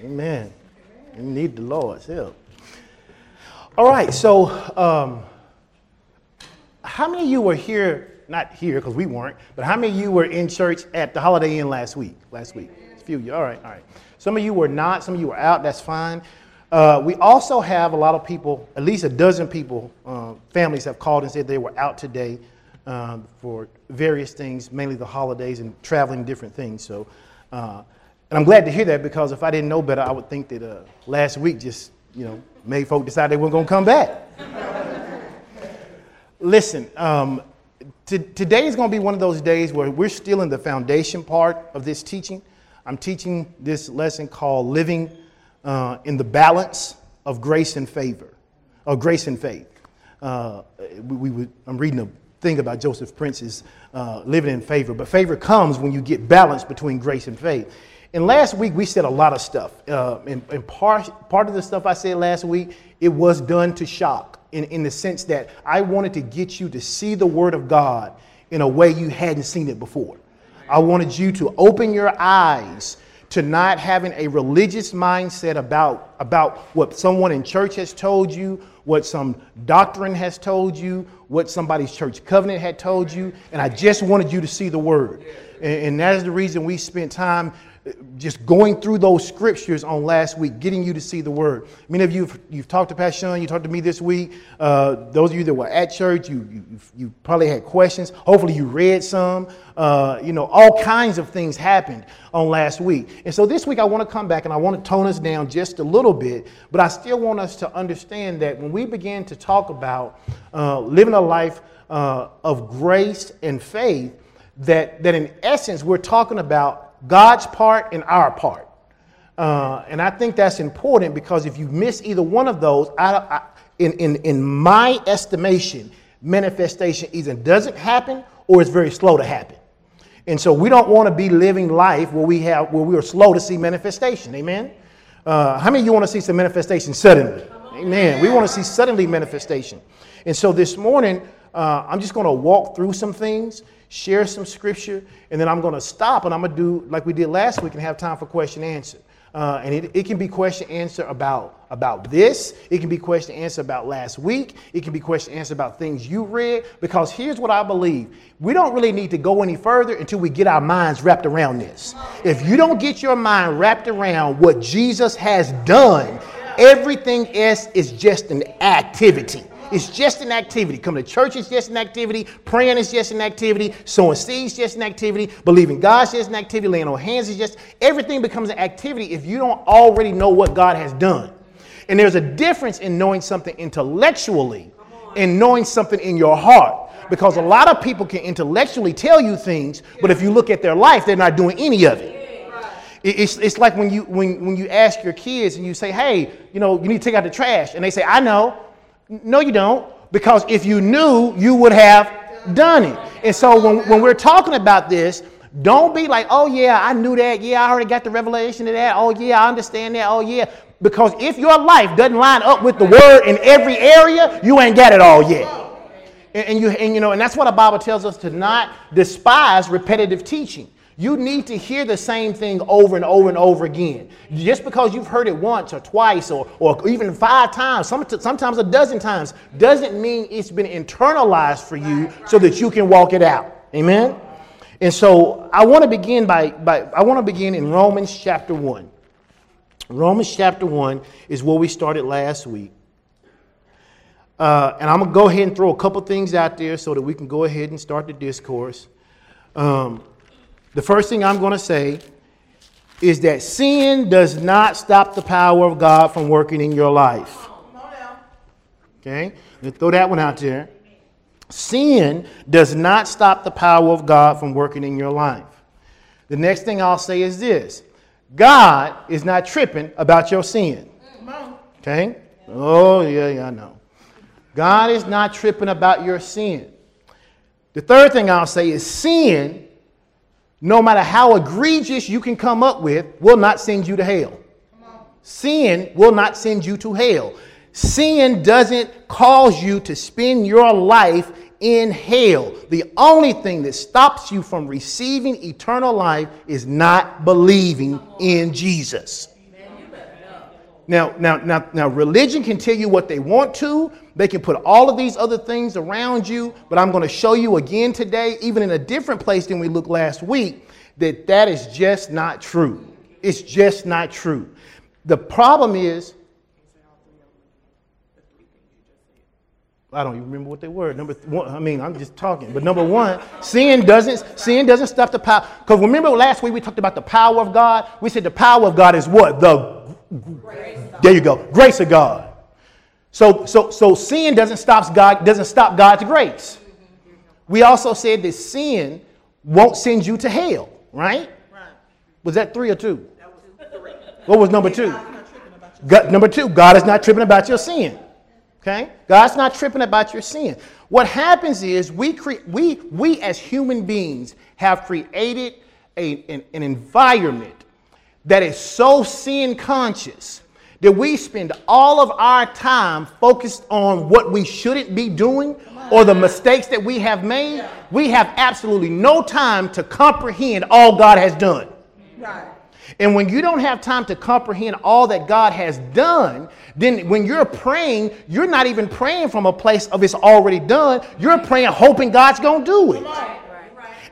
Amen. Need the Lord's help. All right, so um, how many of you were here? Not here because we weren't, but how many of you were in church at the Holiday Inn last week? Last week, a few of you. All right, all right. Some of you were not. Some of you were out. That's fine. Uh, we also have a lot of people, at least a dozen people, uh, families have called and said they were out today um, for various things, mainly the holidays and traveling different things. So, uh, and I'm glad to hear that because if I didn't know better, I would think that uh, last week just, you know, made folk decide they weren't going to come back. Listen, um, t- today is going to be one of those days where we're still in the foundation part of this teaching. I'm teaching this lesson called Living uh, in the balance of grace and favor, or grace and faith. Uh, we, we, I'm reading a thing about Joseph Prince's uh, living in favor, but favor comes when you get balance between grace and faith. And last week we said a lot of stuff. Uh, and, and part, part of the stuff I said last week, it was done to shock in, in the sense that I wanted to get you to see the Word of God in a way you hadn't seen it before. I wanted you to open your eyes to not having a religious mindset about, about what someone in church has told you, what some doctrine has told you, what somebody's church covenant had told you. And I just wanted you to see the word. And, and that is the reason we spent time just going through those scriptures on last week, getting you to see the word. Many of you, you've, you've talked to Pastor Sean, you talked to me this week. Uh, those of you that were at church, you, you, you probably had questions. Hopefully, you read some. Uh, you know, all kinds of things happened on last week. And so this week, I want to come back and I want to tone us down just a little bit, but I still want us to understand that when we begin to talk about uh, living a life uh, of grace and faith, that, that in essence, we're talking about God's part and our part. Uh, and I think that's important because if you miss either one of those, I, I, in, in, in my estimation, manifestation either doesn't happen or it's very slow to happen. And so we don't want to be living life where we have where we are slow to see manifestation. Amen. Uh, how many of you want to see some manifestation suddenly? Amen. We want to see suddenly manifestation. And so this morning, uh, I'm just going to walk through some things share some scripture, and then I'm going to stop and I'm going to do like we did last week and have time for question and answer. Uh, and it, it can be question answer about, about this. It can be question answer about last week. It can be question answer about things you read. Because here's what I believe we don't really need to go any further until we get our minds wrapped around this. If you don't get your mind wrapped around what Jesus has done, everything else is just an activity. It's just an activity. Coming to church is just an activity. Praying is just an activity. Sowing seeds is just an activity. Believing God God's just an activity. Laying on hands is just everything becomes an activity if you don't already know what God has done. And there's a difference in knowing something intellectually and knowing something in your heart. Because a lot of people can intellectually tell you things, but if you look at their life, they're not doing any of it. It's, it's like when you, when, when you ask your kids and you say, hey, you know, you need to take out the trash. And they say, I know. No, you don't. Because if you knew, you would have done it. And so when, when we're talking about this, don't be like, oh, yeah, I knew that. Yeah, I already got the revelation of that. Oh, yeah, I understand that. Oh, yeah. Because if your life doesn't line up with the word in every area, you ain't got it all yet. And, and you, and, you know, and that's what the Bible tells us to not despise repetitive teaching. You need to hear the same thing over and over and over again. Just because you've heard it once or twice or, or even five times, sometimes a dozen times, doesn't mean it's been internalized for you so that you can walk it out. Amen? And so I want to begin by, by I want to begin in Romans chapter 1. Romans chapter 1 is where we started last week. Uh, and I'm going to go ahead and throw a couple things out there so that we can go ahead and start the discourse. Um, the first thing I'm going to say is that sin does not stop the power of God from working in your life. Okay? Let's throw that one out there. Sin does not stop the power of God from working in your life. The next thing I'll say is this God is not tripping about your sin. Okay? Oh, yeah, yeah, I know. God is not tripping about your sin. The third thing I'll say is sin no matter how egregious you can come up with, will not send you to hell. Sin will not send you to hell. Sin doesn't cause you to spend your life in hell. The only thing that stops you from receiving eternal life is not believing in Jesus. Now, now, now, now, religion can tell you what they want to. They can put all of these other things around you, but I'm going to show you again today, even in a different place than we looked last week, that that is just not true. It's just not true. The problem is, I don't even remember what they were. Number one, I mean, I'm just talking. But number one, sin doesn't sin doesn't stop the power. Because remember last week we talked about the power of God. We said the power of God is what the there you go, grace of God. So so so sin doesn't stop God doesn't stop God's grace. We also said that sin won't send you to hell, right? Was that three or two? What was number two? God, number two, God is not tripping about your sin. Okay? God's not tripping about your sin. What happens is we, cre- we, we as human beings have created a, an, an environment that is so sin conscious that we spend all of our time focused on what we shouldn't be doing or the mistakes that we have made. We have absolutely no time to comprehend all God has done. Right. And when you don't have time to comprehend all that God has done, then when you're praying, you're not even praying from a place of it's already done. You're praying hoping God's going to do it.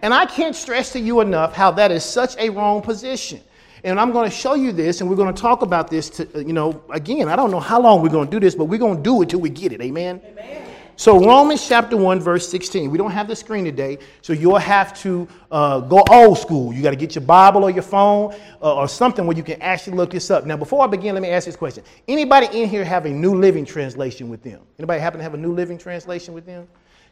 And I can't stress to you enough how that is such a wrong position. And I'm going to show you this, and we're going to talk about this. To, you know, again, I don't know how long we're going to do this, but we're going to do it till we get it. Amen. Amen. So, Romans chapter 1, verse 16. We don't have the screen today, so you'll have to uh, go old school. You got to get your Bible or your phone uh, or something where you can actually look this up. Now, before I begin, let me ask this question. Anybody in here have a New Living Translation with them? Anybody happen to have a New Living Translation with them?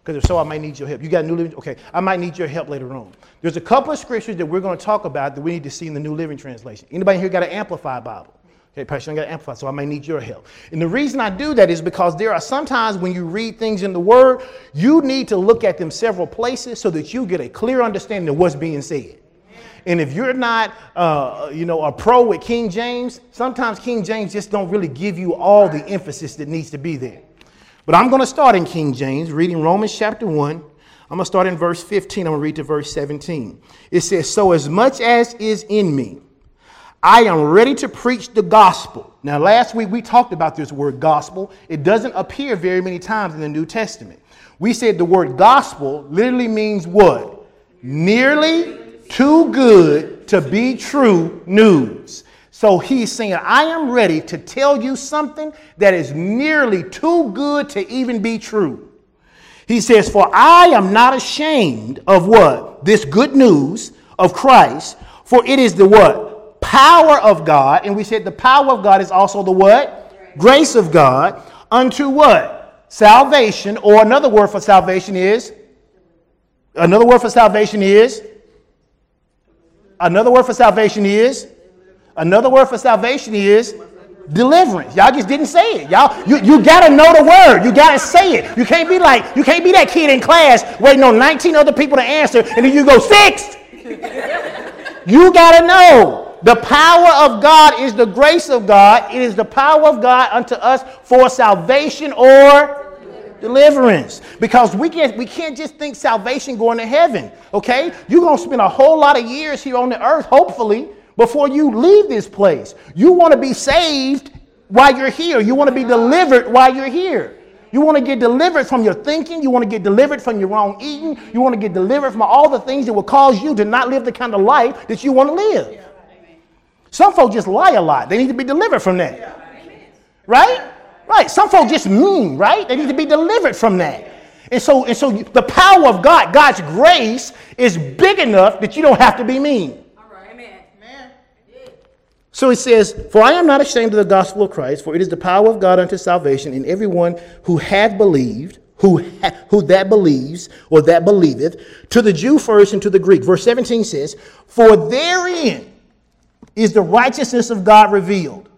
Because if so, I might need your help. You got a New Living? Okay, I might need your help later on. There's a couple of scriptures that we're going to talk about that we need to see in the New Living Translation. Anybody here got an Amplified Bible? Okay, Pastor, I got amplify, so I may need your help. And the reason I do that is because there are sometimes when you read things in the Word, you need to look at them several places so that you get a clear understanding of what's being said. And if you're not, uh, you know, a pro with King James, sometimes King James just don't really give you all the emphasis that needs to be there. But I'm going to start in King James, reading Romans chapter 1. I'm going to start in verse 15. I'm going to read to verse 17. It says, So as much as is in me, I am ready to preach the gospel. Now, last week we talked about this word gospel. It doesn't appear very many times in the New Testament. We said the word gospel literally means what? Nearly too good to be true news. So he's saying, I am ready to tell you something that is nearly too good to even be true. He says, For I am not ashamed of what? This good news of Christ, for it is the what? power of God, and we said the power of God is also the what? Grace of God unto what? Salvation, or another word for salvation is another word for salvation is another word for salvation is another word for salvation is deliverance. Y'all just didn't say it. Y'all, you, you gotta know the word. You gotta say it. You can't be like, you can't be that kid in class waiting on 19 other people to answer, and then you go six. you gotta know. The power of God is the grace of God. It is the power of God unto us for salvation or deliverance. Because we can't, we can't just think salvation going to heaven, okay? You're to spend a whole lot of years here on the earth, hopefully, before you leave this place. You want to be saved while you're here, you want to be delivered while you're here. You want to get delivered from your thinking. You want to get delivered from your wrong eating. You want to get delivered from all the things that will cause you to not live the kind of life that you want to live. Some folks just lie a lot. They need to be delivered from that. Right? Right. Some folks just mean, right? They need to be delivered from that. And so, and so the power of God, God's grace, is big enough that you don't have to be mean. So he says, For I am not ashamed of the gospel of Christ, for it is the power of God unto salvation in everyone who hath believed, who, ha- who that believes, or that believeth, to the Jew first and to the Greek. Verse 17 says, For therein is the righteousness of God revealed.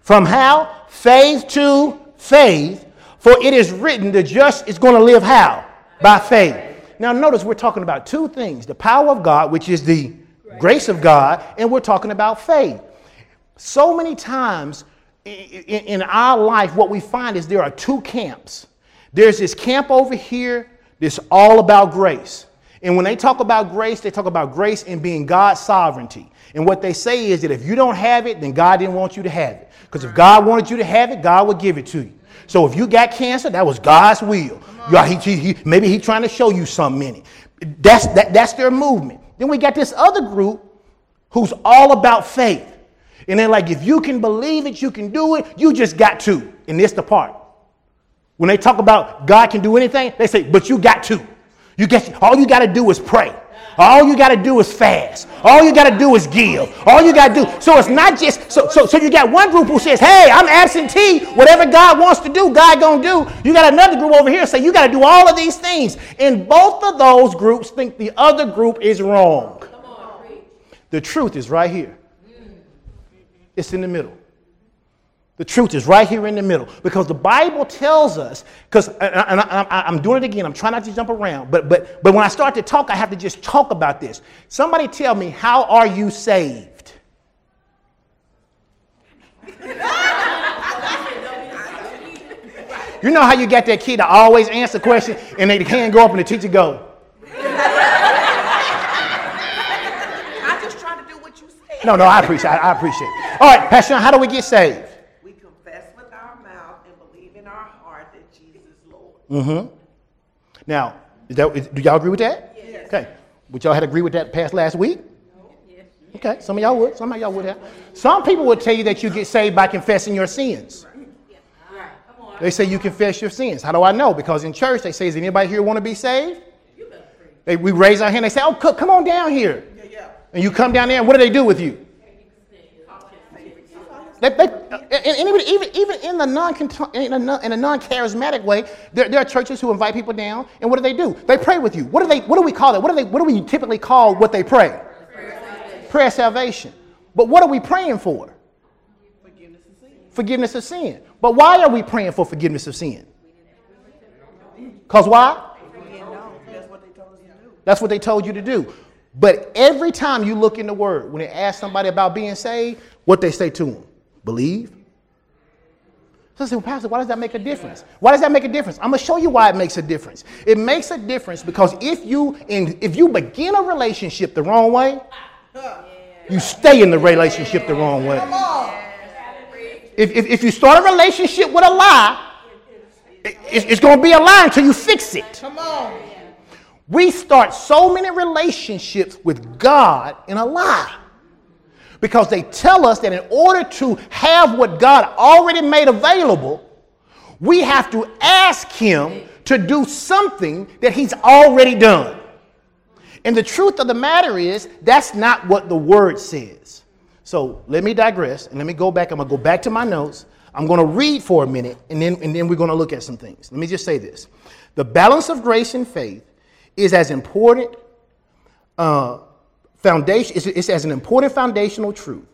From how? Faith to faith. For it is written, the just is going to live how? By faith. Now, notice we're talking about two things the power of God, which is the grace of God, and we're talking about faith. So many times in our life, what we find is there are two camps. There's this camp over here that's all about grace. And when they talk about grace, they talk about grace and being God's sovereignty. And what they say is that if you don't have it, then God didn't want you to have it. Because if God wanted you to have it, God would give it to you. So if you got cancer, that was God's will. He, he, he, maybe He's trying to show you something in it. That's, that, that's their movement. Then we got this other group who's all about faith. And they're like, if you can believe it, you can do it, you just got to. And this the part. When they talk about God can do anything, they say, but you got to. You get all you got to do is pray. All you got to do is fast. All you got to do is give. All you got to do. So it's not just so, so so you got one group who says, "Hey, I'm absentee. Whatever God wants to do, God going to do." You got another group over here say, "You got to do all of these things." And both of those groups think the other group is wrong. The truth is right here. It's in the middle. The truth is right here in the middle because the Bible tells us, because and I, am doing it again, I'm trying not to jump around, but, but, but when I start to talk, I have to just talk about this. Somebody tell me, how are you saved? you know how you get that kid to always answer questions and they can't go up and the teacher go. I just trying to do what you said. No, no, I appreciate it. I appreciate it. All right, Pastor, how do we get saved? We confess with our mouth and believe in our heart that Jesus is Lord. Mm-hmm. Now, is that, do y'all agree with that? Yes. Okay. Would y'all have agree with that past last week? Yes. Okay. Some of y'all would. Some of y'all would have. Some people would tell you that you get saved by confessing your sins. They say you confess your sins. How do I know? Because in church they say, "Does anybody here want to be saved?" You better free. They, we raise our hand. They say, "Oh, come on down here." Yeah, yeah. And you come down there, and what do they do with you? They, they, uh, and even, even, even in, the non in a non-charismatic way, there, there are churches who invite people down, and what do they do? They pray with you. What do, they, what do we call it? What do, they, what do we typically call what they pray? Prayer, Prayer salvation. But what are we praying for? Forgiveness of sin. Forgiveness of sin. But why are we praying for forgiveness of sin? Because why? That's what they told us to do. That's what they told you to do. But every time you look in the Word, when they ask somebody about being saved, what they say to them? Believe. So I say, well, Pastor, why does that make a difference? Why does that make a difference? I'm gonna show you why it makes a difference. It makes a difference because if you in, if you begin a relationship the wrong way, you stay in the relationship the wrong way. If, if, if you start a relationship with a lie, it, it's going to be a lie until you fix it. Come on. We start so many relationships with God in a lie because they tell us that in order to have what God already made available, we have to ask Him to do something that He's already done. And the truth of the matter is, that's not what the Word says. So let me digress and let me go back. I'm going to go back to my notes. I'm going to read for a minute and then, and then we're going to look at some things. Let me just say this the balance of grace and faith is as important. Uh, foundation, it's, it's as an important foundational truth.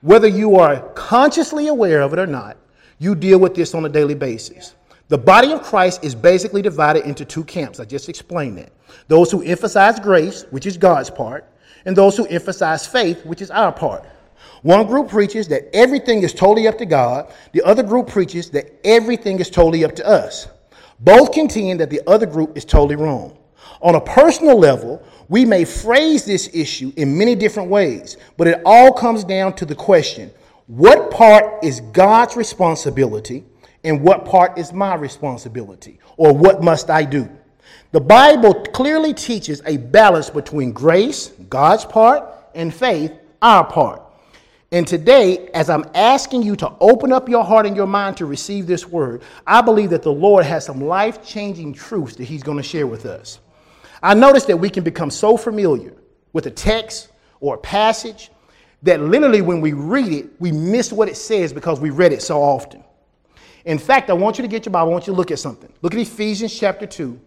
Whether you are consciously aware of it or not, you deal with this on a daily basis. The body of Christ is basically divided into two camps. I just explained that. Those who emphasize grace, which is God's part, and those who emphasize faith, which is our part. One group preaches that everything is totally up to God, the other group preaches that everything is totally up to us. Both contend that the other group is totally wrong. On a personal level, we may phrase this issue in many different ways, but it all comes down to the question what part is God's responsibility and what part is my responsibility? Or what must I do? The Bible clearly teaches a balance between grace, God's part, and faith, our part. And today, as I'm asking you to open up your heart and your mind to receive this word, I believe that the Lord has some life changing truths that He's going to share with us. I noticed that we can become so familiar with a text or a passage that literally when we read it, we miss what it says because we read it so often. In fact, I want you to get your Bible, I want you to look at something. Look at Ephesians chapter 2,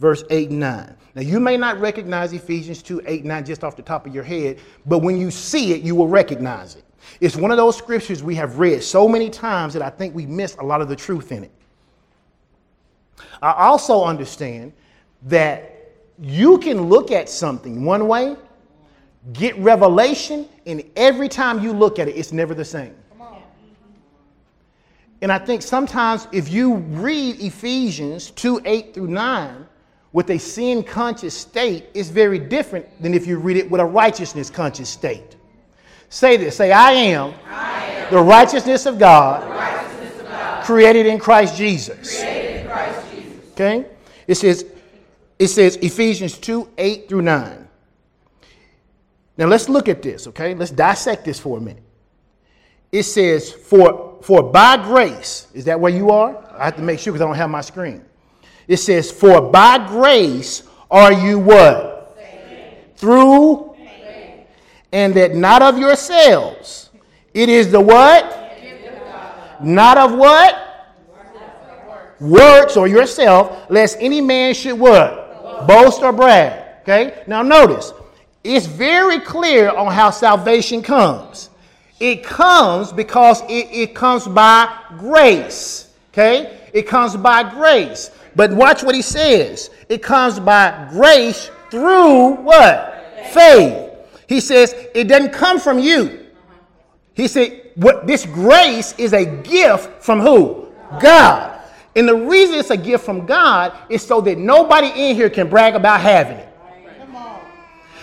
verse 8 and 9. Now, you may not recognize Ephesians 2, 8, 9 just off the top of your head, but when you see it, you will recognize it. It's one of those scriptures we have read so many times that I think we miss a lot of the truth in it. I also understand that you can look at something one way, get revelation, and every time you look at it, it's never the same. And I think sometimes if you read Ephesians 2 8 through 9, with a sin conscious state it's very different than if you read it with a righteousness conscious state. Say this say, I am, I am the, righteousness of God, righteousness of God created in Christ Jesus. created in Christ Jesus. Okay? It says, it says Ephesians 2 8 through 9. Now let's look at this, okay? Let's dissect this for a minute. It says, For for by grace, is that where you are? I have to make sure because I don't have my screen. It says, For by grace are you what? Through and that not of yourselves. It is the what? Not of what? Works or yourself, lest any man should what? Boast or brag. Okay? Now notice, it's very clear on how salvation comes. It comes because it, it comes by grace. Okay? It comes by grace. But watch what he says. It comes by grace through what? Faith. He says it doesn't come from you. He said what this grace is a gift from who? God. And the reason it's a gift from God is so that nobody in here can brag about having it.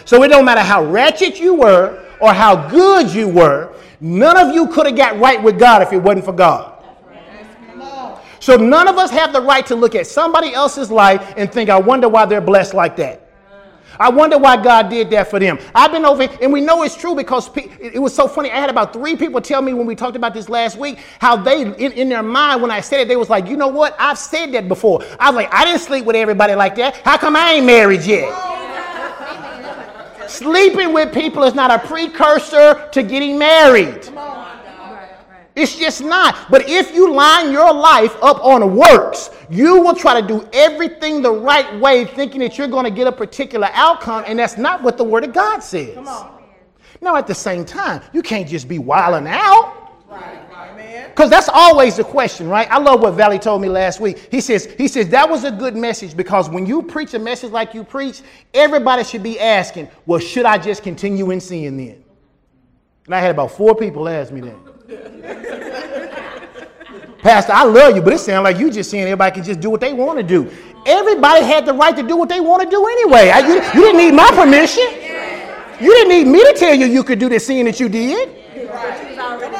So it don't matter how ratchet you were or how good you were, none of you could have got right with God if it wasn't for God. So none of us have the right to look at somebody else's life and think, I wonder why they're blessed like that. I wonder why God did that for them. I've been over, and we know it's true because it was so funny. I had about three people tell me when we talked about this last week how they, in, in their mind, when I said it, they was like, you know what? I've said that before. I was like, I didn't sleep with everybody like that. How come I ain't married yet? Sleeping with people is not a precursor to getting married. It's just not. But if you line your life up on works, you will try to do everything the right way, thinking that you're going to get a particular outcome, and that's not what the Word of God says. Now, at the same time, you can't just be wilding out. Because that's always the question, right? I love what Valley told me last week. He says, he says that was a good message because when you preach a message like you preach, everybody should be asking, well, should I just continue in sin then? And I had about four people ask me that. Pastor, I love you, but it sounds like you just saying everybody can just do what they want to do. Everybody had the right to do what they want to do anyway. I, you, you didn't need my permission. You didn't need me to tell you you could do the sin that you did.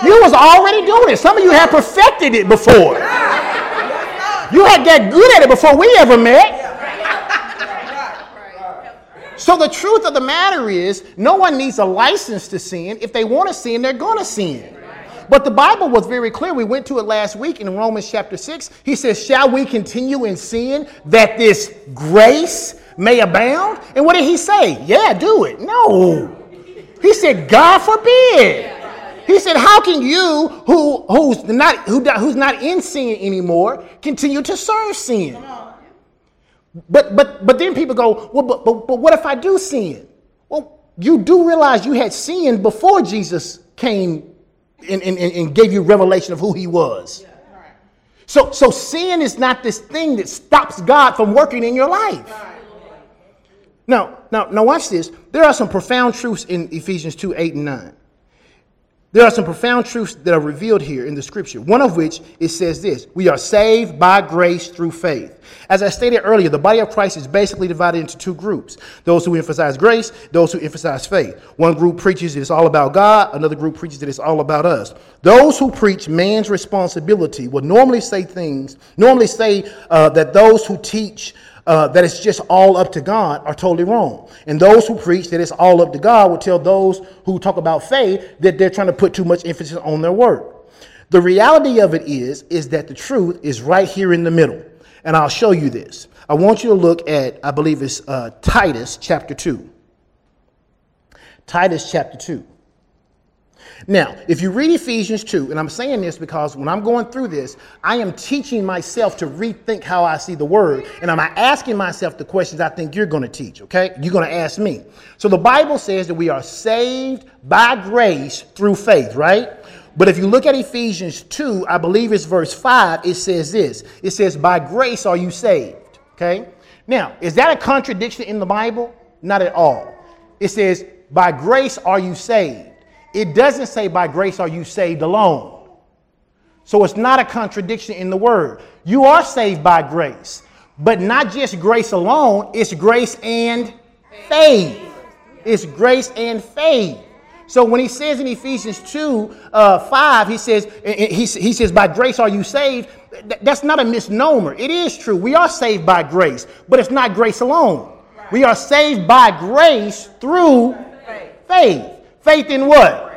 You was already doing it. Some of you had perfected it before. You had got good at it before we ever met. So the truth of the matter is, no one needs a license to sin. If they want to sin, they're going to sin. But the Bible was very clear. We went to it last week in Romans chapter 6. He says, Shall we continue in sin that this grace may abound? And what did he say? Yeah, do it. No. He said, God forbid. He said, How can you, who, who's, not, who, who's not in sin anymore, continue to serve sin? But, but, but then people go, Well, but, but, but what if I do sin? Well, you do realize you had sinned before Jesus came and, and, and gave you revelation of who he was. So, so sin is not this thing that stops God from working in your life. Now, now, now watch this. There are some profound truths in Ephesians 2, 8 and 9. There are some profound truths that are revealed here in the scripture. One of which it says this We are saved by grace through faith. As I stated earlier, the body of Christ is basically divided into two groups those who emphasize grace, those who emphasize faith. One group preaches it's all about God, another group preaches that it's all about us. Those who preach man's responsibility will normally say things, normally say uh, that those who teach uh, that it's just all up to God are totally wrong. And those who preach that it's all up to God will tell those who talk about faith that they're trying to put too much emphasis on their work. The reality of it is, is that the truth is right here in the middle. And I'll show you this. I want you to look at, I believe it's uh, Titus chapter 2. Titus chapter 2. Now, if you read Ephesians 2, and I'm saying this because when I'm going through this, I am teaching myself to rethink how I see the word, and I'm asking myself the questions I think you're going to teach, okay? You're going to ask me. So the Bible says that we are saved by grace through faith, right? But if you look at Ephesians 2, I believe it's verse 5, it says this it says, By grace are you saved, okay? Now, is that a contradiction in the Bible? Not at all. It says, By grace are you saved. It doesn't say, by grace are you saved alone. So it's not a contradiction in the word. You are saved by grace, But not just grace alone, it's grace and faith. It's grace and faith. So when he says in Ephesians 2 uh, 5, he says, he, he says, by grace are you saved. That's not a misnomer. It is true. We are saved by grace, but it's not grace alone. We are saved by grace through faith. Faith in what?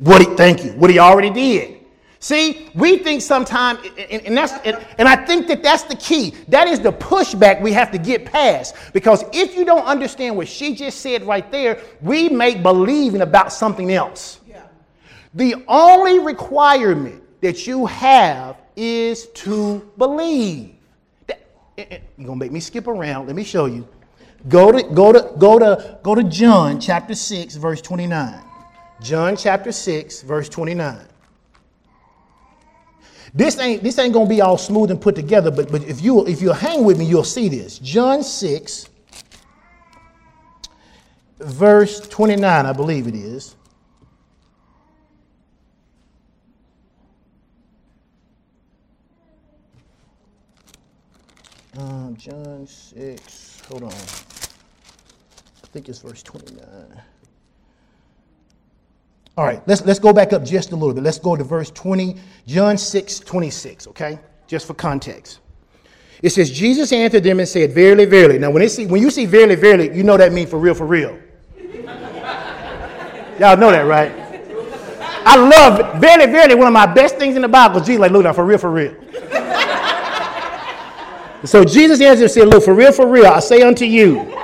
What he, thank you. What he already did. See, we think sometimes, and, and, that's, and, and I think that that's the key. That is the pushback we have to get past. Because if you don't understand what she just said right there, we make believing about something else. Yeah. The only requirement that you have is to believe. That, you're gonna make me skip around. Let me show you. Go to go to go to go to John chapter 6, verse 29. John chapter 6, verse 29. This ain't this ain't gonna be all smooth and put together, but, but if you if you hang with me, you'll see this. John 6, verse 29, I believe it is. Uh, John 6, hold on. I think it's verse 29. All right, let's, let's go back up just a little bit. Let's go to verse 20, John 6, 26, okay? Just for context. It says, Jesus answered them and said, Verily, verily. Now, when, see, when you see verily, verily, you know that means for real, for real. Y'all know that, right? I love, verily, verily, one of my best things in the Bible. Jesus, like, look now, for real, for real. so Jesus answered and said, Look, for real, for real, I say unto you,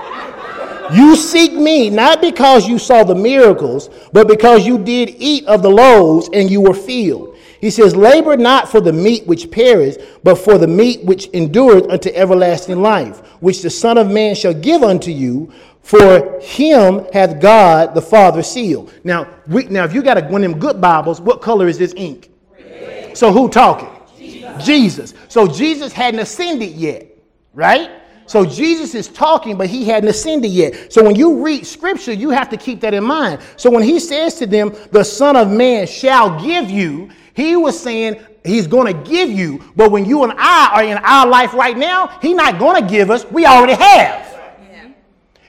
you seek me not because you saw the miracles, but because you did eat of the loaves and you were filled. He says, Labor not for the meat which perishes, but for the meat which endureth unto everlasting life, which the Son of Man shall give unto you. For him hath God the Father sealed. Now, we, now if you got a, one of them good Bibles, what color is this ink? Red. So who talking? Jesus. Jesus. So Jesus hadn't ascended yet, right? So Jesus is talking, but he hadn't ascended yet. So when you read scripture, you have to keep that in mind. So when he says to them, the Son of Man shall give you, he was saying he's going to give you. But when you and I are in our life right now, he's not going to give us. We already have.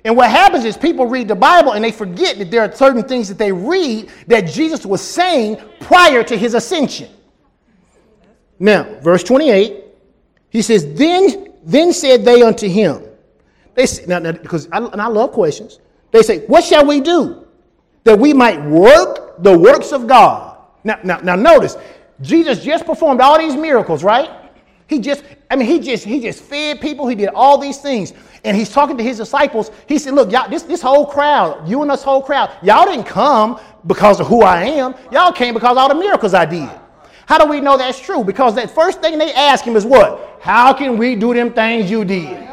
And what happens is people read the Bible and they forget that there are certain things that they read that Jesus was saying prior to his ascension. Now, verse 28, he says, Then then said they unto him, they now, now because I, and I love questions. They say, What shall we do that we might work the works of God? Now, now, now notice, Jesus just performed all these miracles, right? He just, I mean, he just he just fed people, he did all these things. And he's talking to his disciples. He said, Look, y'all, this, this whole crowd, you and this whole crowd, y'all didn't come because of who I am. Y'all came because all the miracles I did. How do we know that's true? Because that first thing they ask him is what? How can we do them things you did?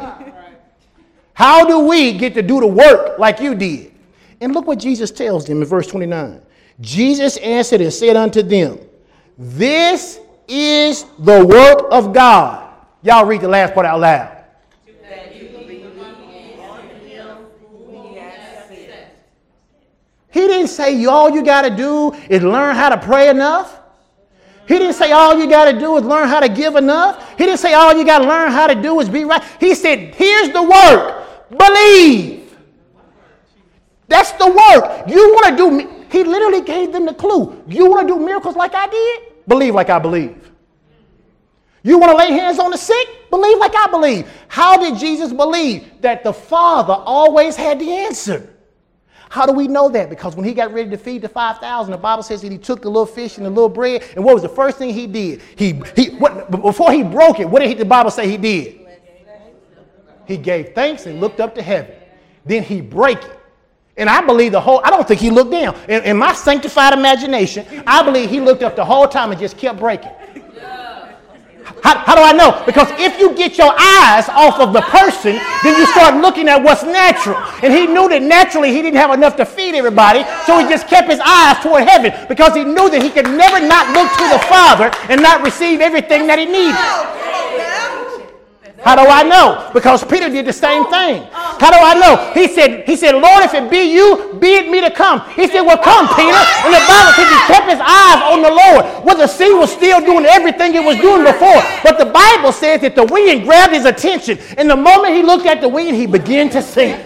How do we get to do the work like you did? And look what Jesus tells them in verse 29. Jesus answered and said unto them, This is the work of God. Y'all read the last part out loud. He didn't say all you got to do is learn how to pray enough. He didn't say all you got to do is learn how to give enough. He didn't say all you got to learn how to do is be right. He said, here's the work believe. That's the work. You want to do, he literally gave them the clue. You want to do miracles like I did? Believe like I believe. You want to lay hands on the sick? Believe like I believe. How did Jesus believe? That the Father always had the answer. How do we know that? Because when he got ready to feed the 5,000, the Bible says that he took the little fish and the little bread, and what was the first thing he did? He, he what, before he broke it, what did he, the Bible say he did? He gave thanks and looked up to heaven. Then he break it. And I believe the whole, I don't think he looked down. In, in my sanctified imagination, I believe he looked up the whole time and just kept breaking. How, how, do I know? Because if you get your eyes off of the person, then you start looking at what's natural. And he knew that naturally he didn't have enough to feed everybody, so he just kept his eyes toward heaven because he knew that he could never not look to the Father and not receive everything that he needed. How do I know? Because Peter did the same oh, thing. Oh. How do I know? He said, he said, Lord, if it be you, bid me to come. He said, well, come, Peter. And the Bible says he kept his eyes on the Lord. Well, the sea was still doing everything it was doing before. But the Bible says that the wind grabbed his attention. And the moment he looked at the wind, he began to sink.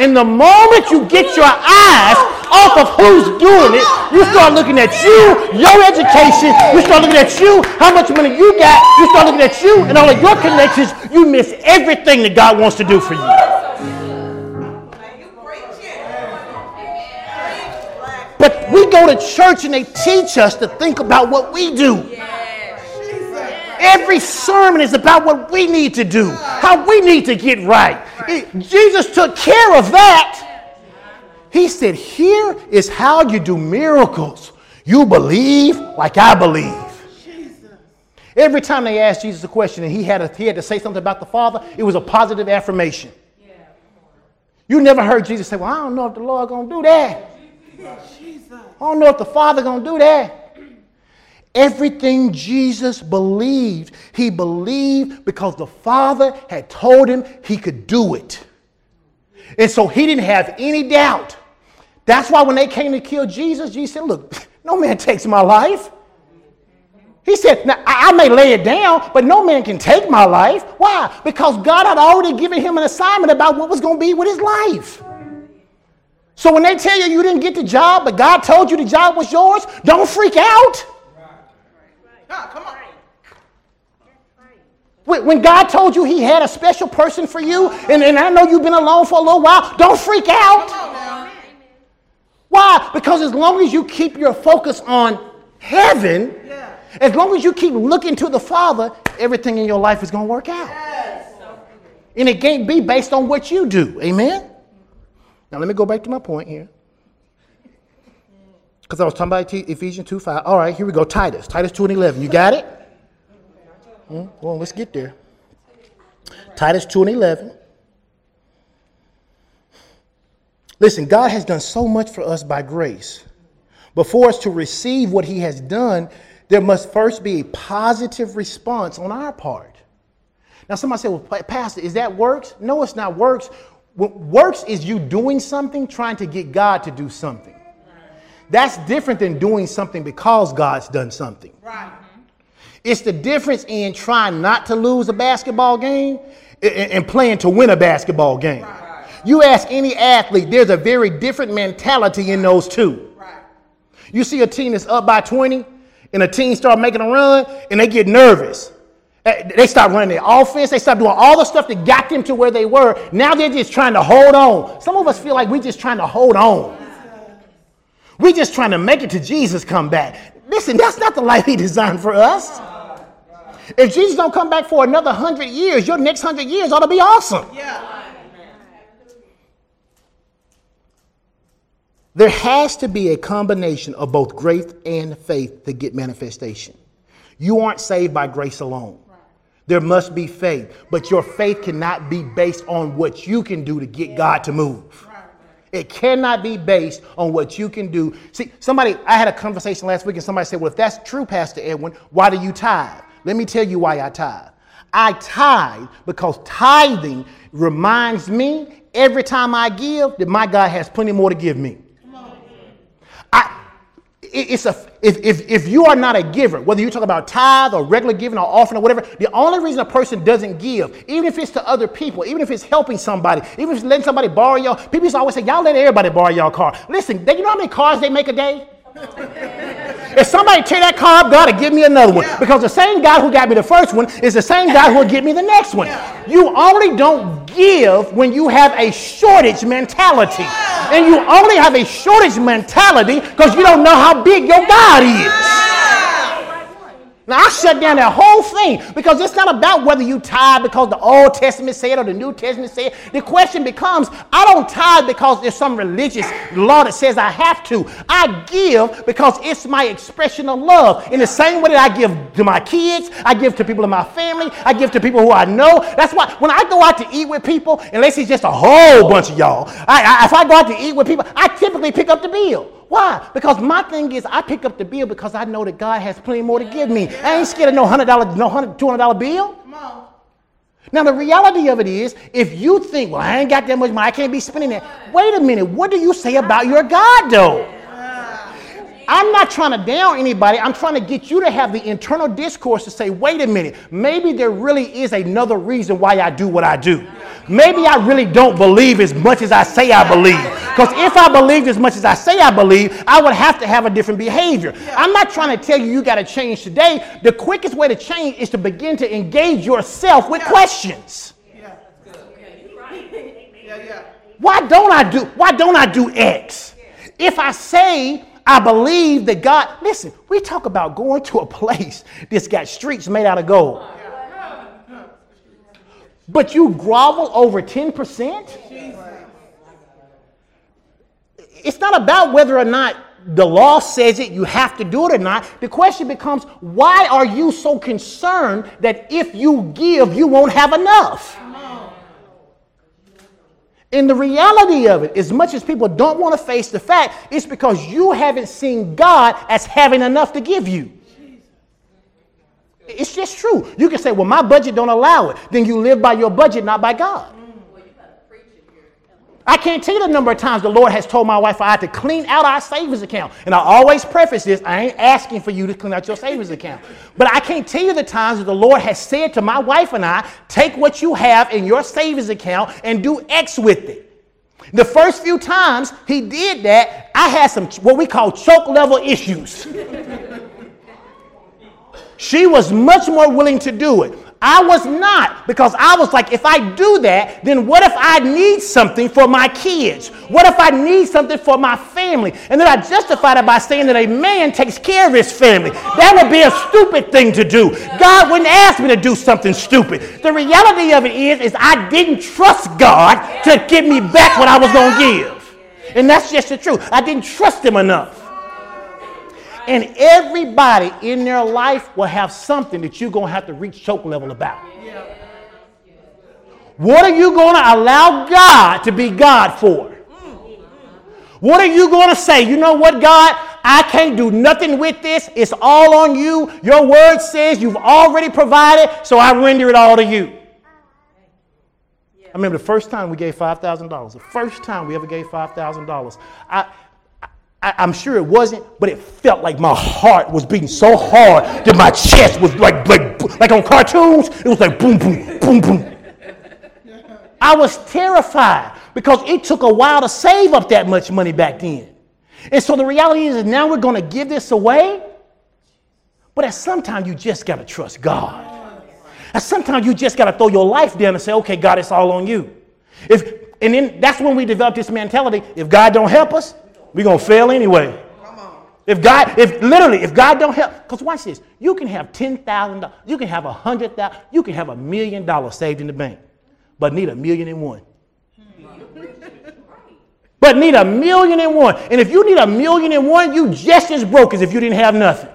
And the moment you get your eyes off of who's doing it, you start looking at you, your education, you start looking at you, how much money you got, you start looking at you and all of your connections, you miss everything that God wants to do for you. But we go to church and they teach us to think about what we do. Every sermon is about what we need to do, how we need to get right. It- Jesus took care of that. He said, Here is how you do miracles. You believe like I believe. Every time they asked Jesus a question and he had, a, he had to say something about the Father, it was a positive affirmation. You never heard Jesus say, Well, I don't know if the Lord gonna do that. I don't know if the Father gonna do that. Everything Jesus believed, he believed because the Father had told him he could do it. And so he didn't have any doubt. That's why when they came to kill Jesus, Jesus said, Look, no man takes my life. He said, Now I may lay it down, but no man can take my life. Why? Because God had already given him an assignment about what was going to be with his life. So when they tell you you didn't get the job, but God told you the job was yours, don't freak out. Come on. When God told you He had a special person for you, and, and I know you've been alone for a little while, don't freak out. Why? Because as long as you keep your focus on heaven, Yeah. as long as you keep looking to the Father, everything in your life is going to work out. And it can't be based on what you do. Amen? Now, let me go back to my point here. Because I was talking about Ephesians 2 5. All right, here we go. Titus. Titus 2 and 11. You got it? Hmm? Well, let's get there. Titus 2 and 11. Listen, God has done so much for us by grace. But for us to receive what He has done, there must first be a positive response on our part. Now, somebody said, Well, Pastor, is that works? No, it's not works. What works is you doing something, trying to get God to do something. That's different than doing something because God's done something. Right. It's the difference in trying not to lose a basketball game and playing to win a basketball game. Right. You ask any athlete, there's a very different mentality in those two. Right. You see a team that's up by 20 and a team start making a run and they get nervous. Uh, They start running their offense. They start doing all the stuff that got them to where they were. Now they're just trying to hold on. Some of us feel like we're just trying to hold on. We're just trying to make it to Jesus come back. Listen, that's not the life he designed for us. If Jesus don't come back for another hundred years, your next hundred years ought to be awesome. Yeah. There has to be a combination of both grace and faith to get manifestation. You aren't saved by grace alone. There must be faith, but your faith cannot be based on what you can do to get God to move. It cannot be based on what you can do. See, somebody, I had a conversation last week and somebody said, Well, if that's true, Pastor Edwin, why do you tithe? Let me tell you why I tithe. I tithe because tithing reminds me every time I give that my God has plenty more to give me. It's a if, if, if you are not a giver, whether you talk about tithe or regular giving or offering or whatever, the only reason a person doesn't give, even if it's to other people, even if it's helping somebody, even if it's letting somebody borrow your, people always say, y'all let everybody borrow your car. Listen, they, you know how many cars they make a day? If somebody tear that car up, God will give me another one. Because the same God who got me the first one is the same God who will give me the next one. You only don't give when you have a shortage mentality. And you only have a shortage mentality because you don't know how big your God is. Now I shut down that whole thing because it's not about whether you tithe because the Old Testament said or the New Testament said. The question becomes, I don't tithe because there's some religious law that says I have to. I give because it's my expression of love. In the same way that I give to my kids, I give to people in my family, I give to people who I know. That's why when I go out to eat with people, unless it's just a whole bunch of y'all, I, I, if I go out to eat with people, I typically pick up the bill. Why? Because my thing is, I pick up the bill because I know that God has plenty more to give me. I ain't scared of no hundred dollar, no hundred, two hundred dollar bill. Come on. Now the reality of it is, if you think, well, I ain't got that much money, I can't be spending that. Wait a minute, what do you say about your God though? I'm not trying to down anybody. I'm trying to get you to have the internal discourse to say, wait a minute, maybe there really is another reason why I do what I do. Maybe I really don't believe as much as I say I believe. Because if I believed as much as I say I believe, I would have to have a different behavior. I'm not trying to tell you you got to change today. The quickest way to change is to begin to engage yourself with questions. Yeah. Yeah, yeah. Why don't I do why don't I do X? If I say I believe that God, listen, we talk about going to a place that's got streets made out of gold. But you grovel over 10%? It's not about whether or not the law says it, you have to do it or not. The question becomes why are you so concerned that if you give, you won't have enough? And the reality of it, as much as people don't want to face the fact, it's because you haven't seen God as having enough to give you. It's just true. You can say, well, my budget don't allow it. Then you live by your budget, not by God. I can't tell you the number of times the Lord has told my wife I had to clean out our savings account. And I always preface this I ain't asking for you to clean out your savings account. But I can't tell you the times that the Lord has said to my wife and I, take what you have in your savings account and do X with it. The first few times he did that, I had some what we call choke level issues. she was much more willing to do it. I was not because I was like, if I do that, then what if I need something for my kids? What if I need something for my family? And then I justified it by saying that a man takes care of his family. That would be a stupid thing to do. God wouldn't ask me to do something stupid. The reality of it is, is I didn't trust God to give me back what I was going to give. And that's just the truth. I didn't trust him enough. And everybody in their life will have something that you're going to have to reach choke level about. What are you going to allow God to be God for? What are you going to say? You know what, God? I can't do nothing with this. It's all on you. Your word says you've already provided, so I render it all to you. I remember the first time we gave $5,000. The first time we ever gave $5,000. I, I, am sure it wasn't, but it felt like my heart was beating so hard that my chest was like, like, like on cartoons, it was like boom, boom, boom, boom. I was terrified because it took a while to save up that much money back then. And so the reality is now we're going to give this away. But at some time, you just got to trust God. At some time, you just got to throw your life down and say, okay, God, it's all on you. If, and then that's when we develop this mentality if God don't help us, we're going to fail anyway. If God, if literally, if God don't help, because watch this, you can have ten thousand dollars, you can have a hundred thousand, you can have a million dollars saved in the bank, but need a million and one. but need a million and one. And if you need a million and one, you just as broke as if you didn't have nothing.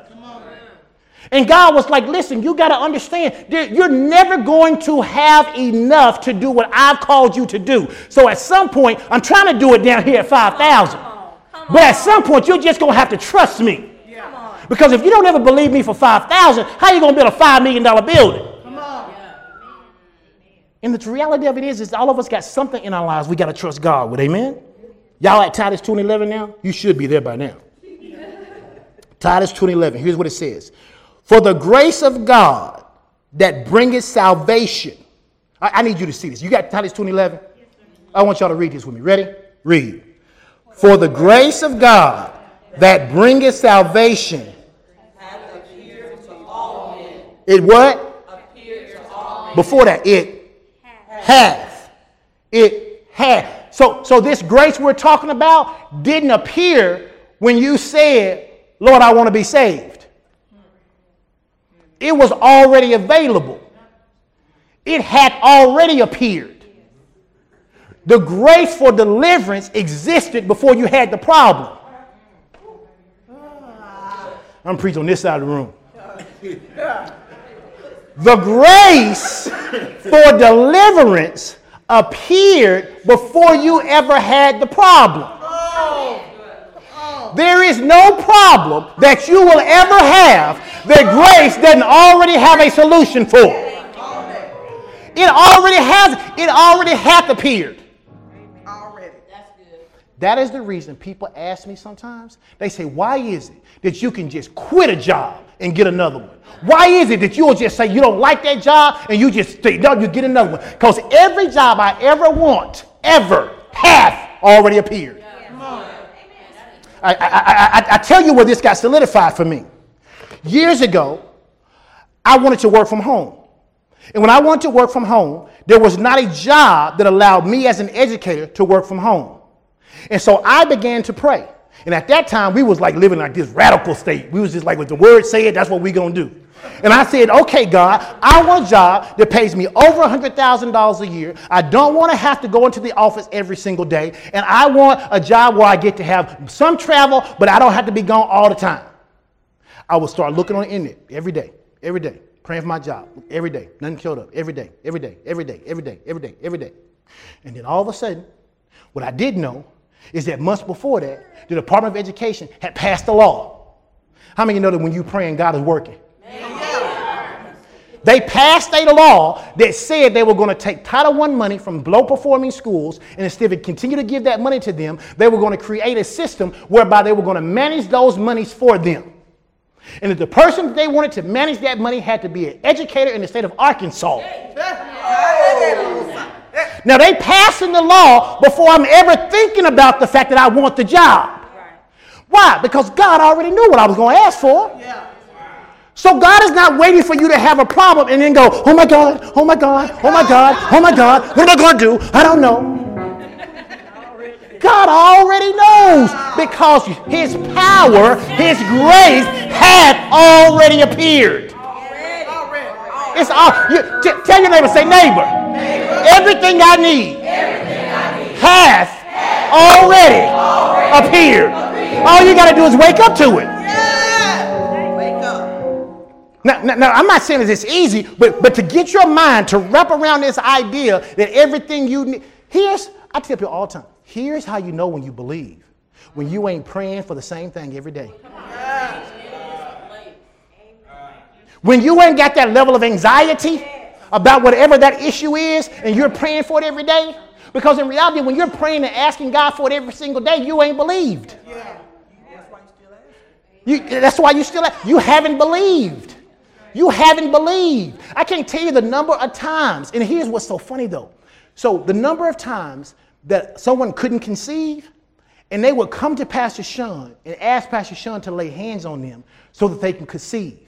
And God was like, listen, you got to understand, you're never going to have enough to do what I've called you to do. So at some point, I'm trying to do it down here at 5,000. But at some point, you're just going to have to trust me. Because if you don't ever believe me for 5000 how are you going to build a $5 million building? And the reality of it is, is all of us got something in our lives we got to trust God with. Amen? Y'all at Titus 2.11 now? You should be there by now. Titus 2.11, here's what it says. For the grace of God that bringeth salvation. I, I need you to see this. You got Titus 2.11? I want y'all to read this with me. Ready? Read. For the grace of God that bringeth salvation. It what? Before that, it hath. It hath. So, so this grace we're talking about didn't appear when you said, Lord, I want to be saved. It was already available. It had already appeared. The grace for deliverance existed before you had the problem. I'm preaching on this side of the room. The grace for deliverance appeared before you ever had the problem. There is no problem that you will ever have that grace doesn't already have a solution for. It already has, it already hath appeared. That is the reason people ask me sometimes. They say, Why is it that you can just quit a job and get another one? Why is it that you'll just say you don't like that job and you just say, no, you get another one? Because every job I ever want, ever, have already appeared. I, I, I, I, tell you where this got solidified for me. Years ago, I wanted to work from home. And when I wanted to work from home, there was not a job that allowed me as an educator to work from home. And so I began to pray. And at that time, we was like living like this radical state. We was just like, what the word said, that's what we gonna do. And I said, okay, God, I want a job that pays me over $100,000 a year. I don't want to have to go into the office every single day. And I want a job where I get to have some travel, but I don't have to be gone all the time. I would start looking on the internet every day, every day, praying for my job every day. Nothing showed up every day, every day, every day, every day, every day, every day. And then all of a sudden, what I did know is that months before that, the Department of Education had passed a law. How many know that when you praying, God is working? They passed a law that said they were going to take Title I money from low performing schools, and instead of continue to give that money to them, they were going to create a system whereby they were going to manage those monies for them. And if the person that they wanted to manage that money had to be an educator in the state of Arkansas. Now they passing the law before I'm ever thinking about the fact that I want the job. Why? Because God already knew what I was going to ask for. So God is not waiting for you to have a problem and then go, oh my God, oh my God, oh my God, oh my God, what am I going to do? I don't know. God already knows because his power, his grace had already appeared. It's all, you, t- tell your neighbor, say neighbor, everything I need has already appeared. All you got to do is wake up to it. Yeah, wake Now, now, now, I'm not saying that it's easy, but, but to get your mind to wrap around this idea that everything you need. Here's, I tell people all the time, here's how you know when you believe. When you ain't praying for the same thing every day. When you ain't got that level of anxiety about whatever that issue is and you're praying for it every day. Because in reality, when you're praying and asking God for it every single day, you ain't believed. You, that's why you still you haven't believed. You haven't believed. I can't tell you the number of times, and here's what's so funny though. So, the number of times that someone couldn't conceive, and they would come to Pastor Sean and ask Pastor Sean to lay hands on them so that they can conceive.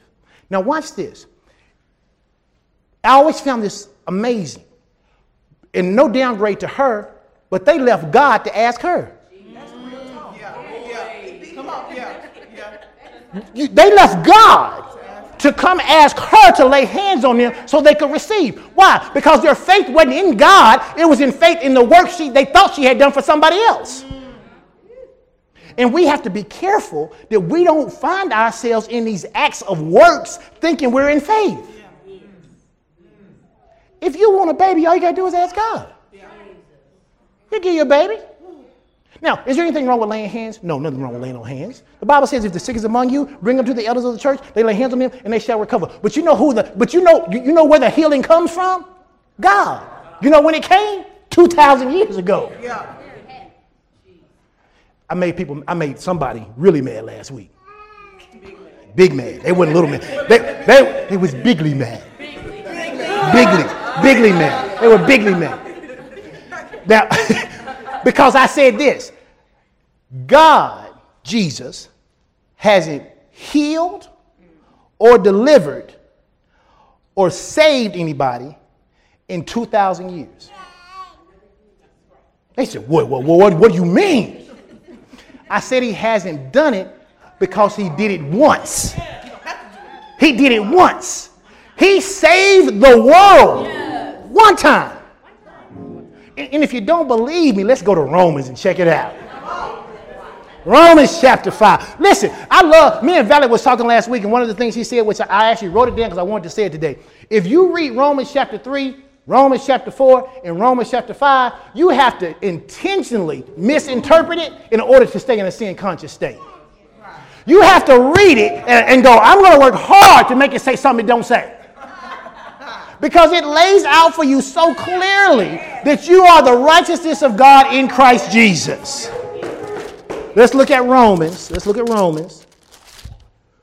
Now, watch this. I always found this amazing. And no downgrade to her, but they left God to ask her. They left God to come ask her to lay hands on them so they could receive. Why? Because their faith wasn't in God, it was in faith in the work she, they thought she had done for somebody else. And we have to be careful that we don't find ourselves in these acts of works thinking we're in faith. If you want a baby, all you got to do is ask God. He'll give you a baby. Now, is there anything wrong with laying hands? No, nothing wrong with laying on hands. The Bible says if the sick is among you, bring them to the elders of the church, they lay hands on them and they shall recover. But you know who the but you know you know where the healing comes from? God. You know when it came? 2,000 years ago. Yeah. I made people, I made somebody really mad last week. Big mad. They wasn't little mad. They, they, they was bigly mad. Bigly. Bigly mad. They were bigly men. Now, because I said this God, Jesus, hasn't healed or delivered or saved anybody in 2,000 years. They said, what, what, what, what do you mean? I said he hasn't done it because he did it once. He did it once. He saved the world one time. And if you don't believe me, let's go to Romans and check it out. Romans chapter 5. Listen, I love, me and Valley was talking last week, and one of the things he said, which I actually wrote it down because I wanted to say it today. If you read Romans chapter 3, Romans chapter 4, and Romans chapter 5, you have to intentionally misinterpret it in order to stay in a sin conscious state. You have to read it and, and go, I'm going to work hard to make it say something it don't say because it lays out for you so clearly that you are the righteousness of God in Christ Jesus. Let's look at Romans. Let's look at Romans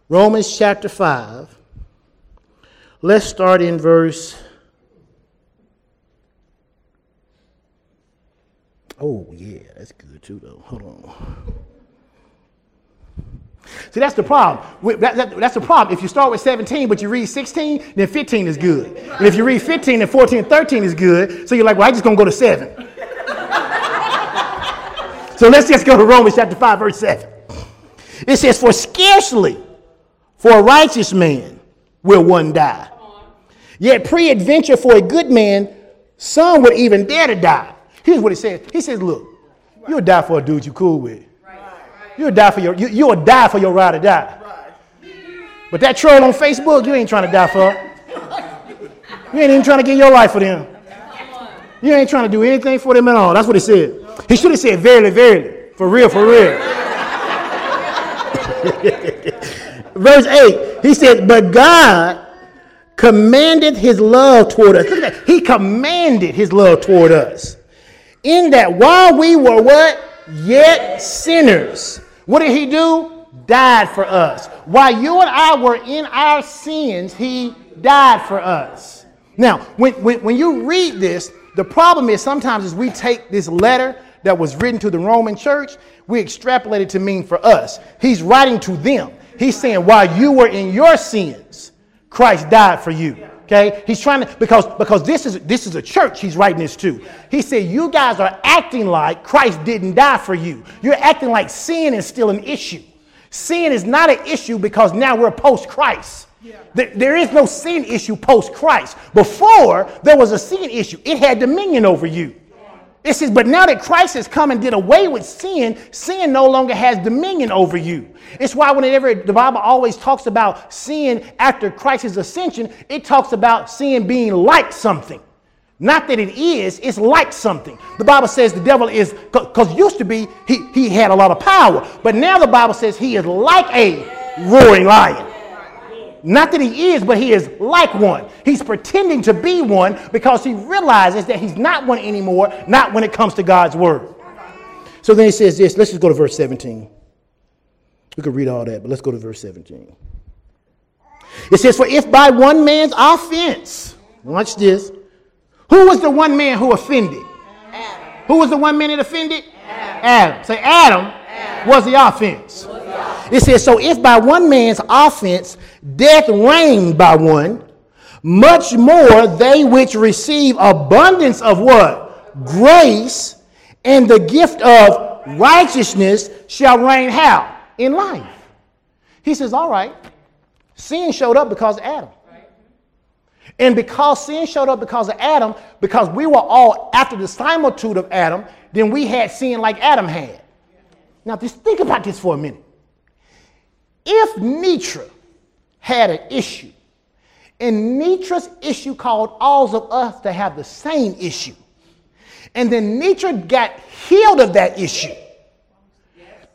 Romans chapter 5. Let's start in verse. Oh, yeah, that's good too, though. Hold on. See, that's the problem. That, that, that's the problem. If you start with 17, but you read 16, then 15 is good. And if you read 15, then 14 and 13 is good. So you're like, well, I'm just to go to 7. so let's just go to Romans chapter 5, verse 7. It says, For scarcely for a righteous man will one die. Yet, peradventure for a good man, some would even dare to die. Here's what it says. He says, Look, you'll die for a dude you cool with. You'll die for your you, you'll die for your ride or die. But that troll on Facebook, you ain't trying to die for. You ain't even trying to give your life for them. You ain't trying to do anything for them at all. That's what he said. He should have said, verily, verily. For real, for real. Verse 8, he said, But God commanded his love toward us. Look at that. He commanded his love toward us. In that while we were what? Yet sinners. What did he do? Died for us. While you and I were in our sins, he died for us. Now, when, when, when you read this, the problem is sometimes is we take this letter that was written to the Roman church, we extrapolate it to mean for us. He's writing to them. He's saying, while you were in your sins, Christ died for you. Okay? He's trying to because because this is this is a church he's writing this to. He said, You guys are acting like Christ didn't die for you. You're acting like sin is still an issue. Sin is not an issue because now we're post Christ. There is no sin issue post Christ. Before, there was a sin issue, it had dominion over you. It says, but now that Christ has come and did away with sin, sin no longer has dominion over you. It's why whenever the Bible always talks about sin after Christ's ascension, it talks about sin being like something. Not that it is, it's like something. The Bible says the devil is, because used to be, he, he had a lot of power. But now the Bible says he is like a roaring lion. Not that he is, but he is like one. He's pretending to be one because he realizes that he's not one anymore, not when it comes to God's word. So then he says this. Let's just go to verse 17. We could read all that, but let's go to verse 17. It says, For if by one man's offense, watch this, who was the one man who offended? Adam. Who was the one man that offended? Adam. Adam. Say, Adam, Adam. was the offense. It says, So if by one man's offense death reigned by one, much more they which receive abundance of what? Grace and the gift of righteousness shall reign how? In life. He says, All right, sin showed up because of Adam. And because sin showed up because of Adam, because we were all after the similitude of Adam, then we had sin like Adam had. Now, just think about this for a minute. If Nitra had an issue, and Nitra's issue caused all of us to have the same issue, and then Nitra got healed of that issue,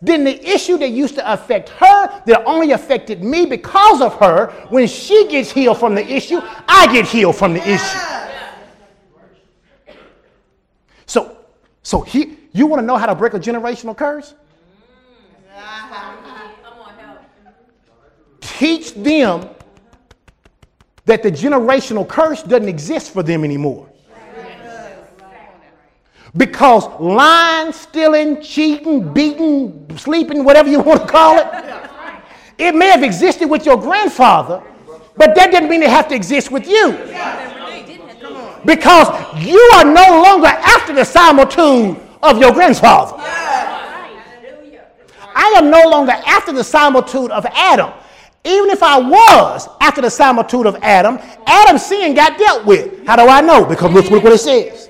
then the issue that used to affect her, that only affected me because of her, when she gets healed from the issue, I get healed from the issue. So, so he, you want to know how to break a generational curse? Teach them that the generational curse doesn't exist for them anymore. Because lying, stealing, cheating, beating, sleeping, whatever you want to call it, it may have existed with your grandfather, but that doesn't mean it have to exist with you. Because you are no longer after the similitude of your grandfather. I am no longer after the similitude of Adam. Even if I was after the similitude of Adam, Adam's sin got dealt with. How do I know? Because look, look what it says.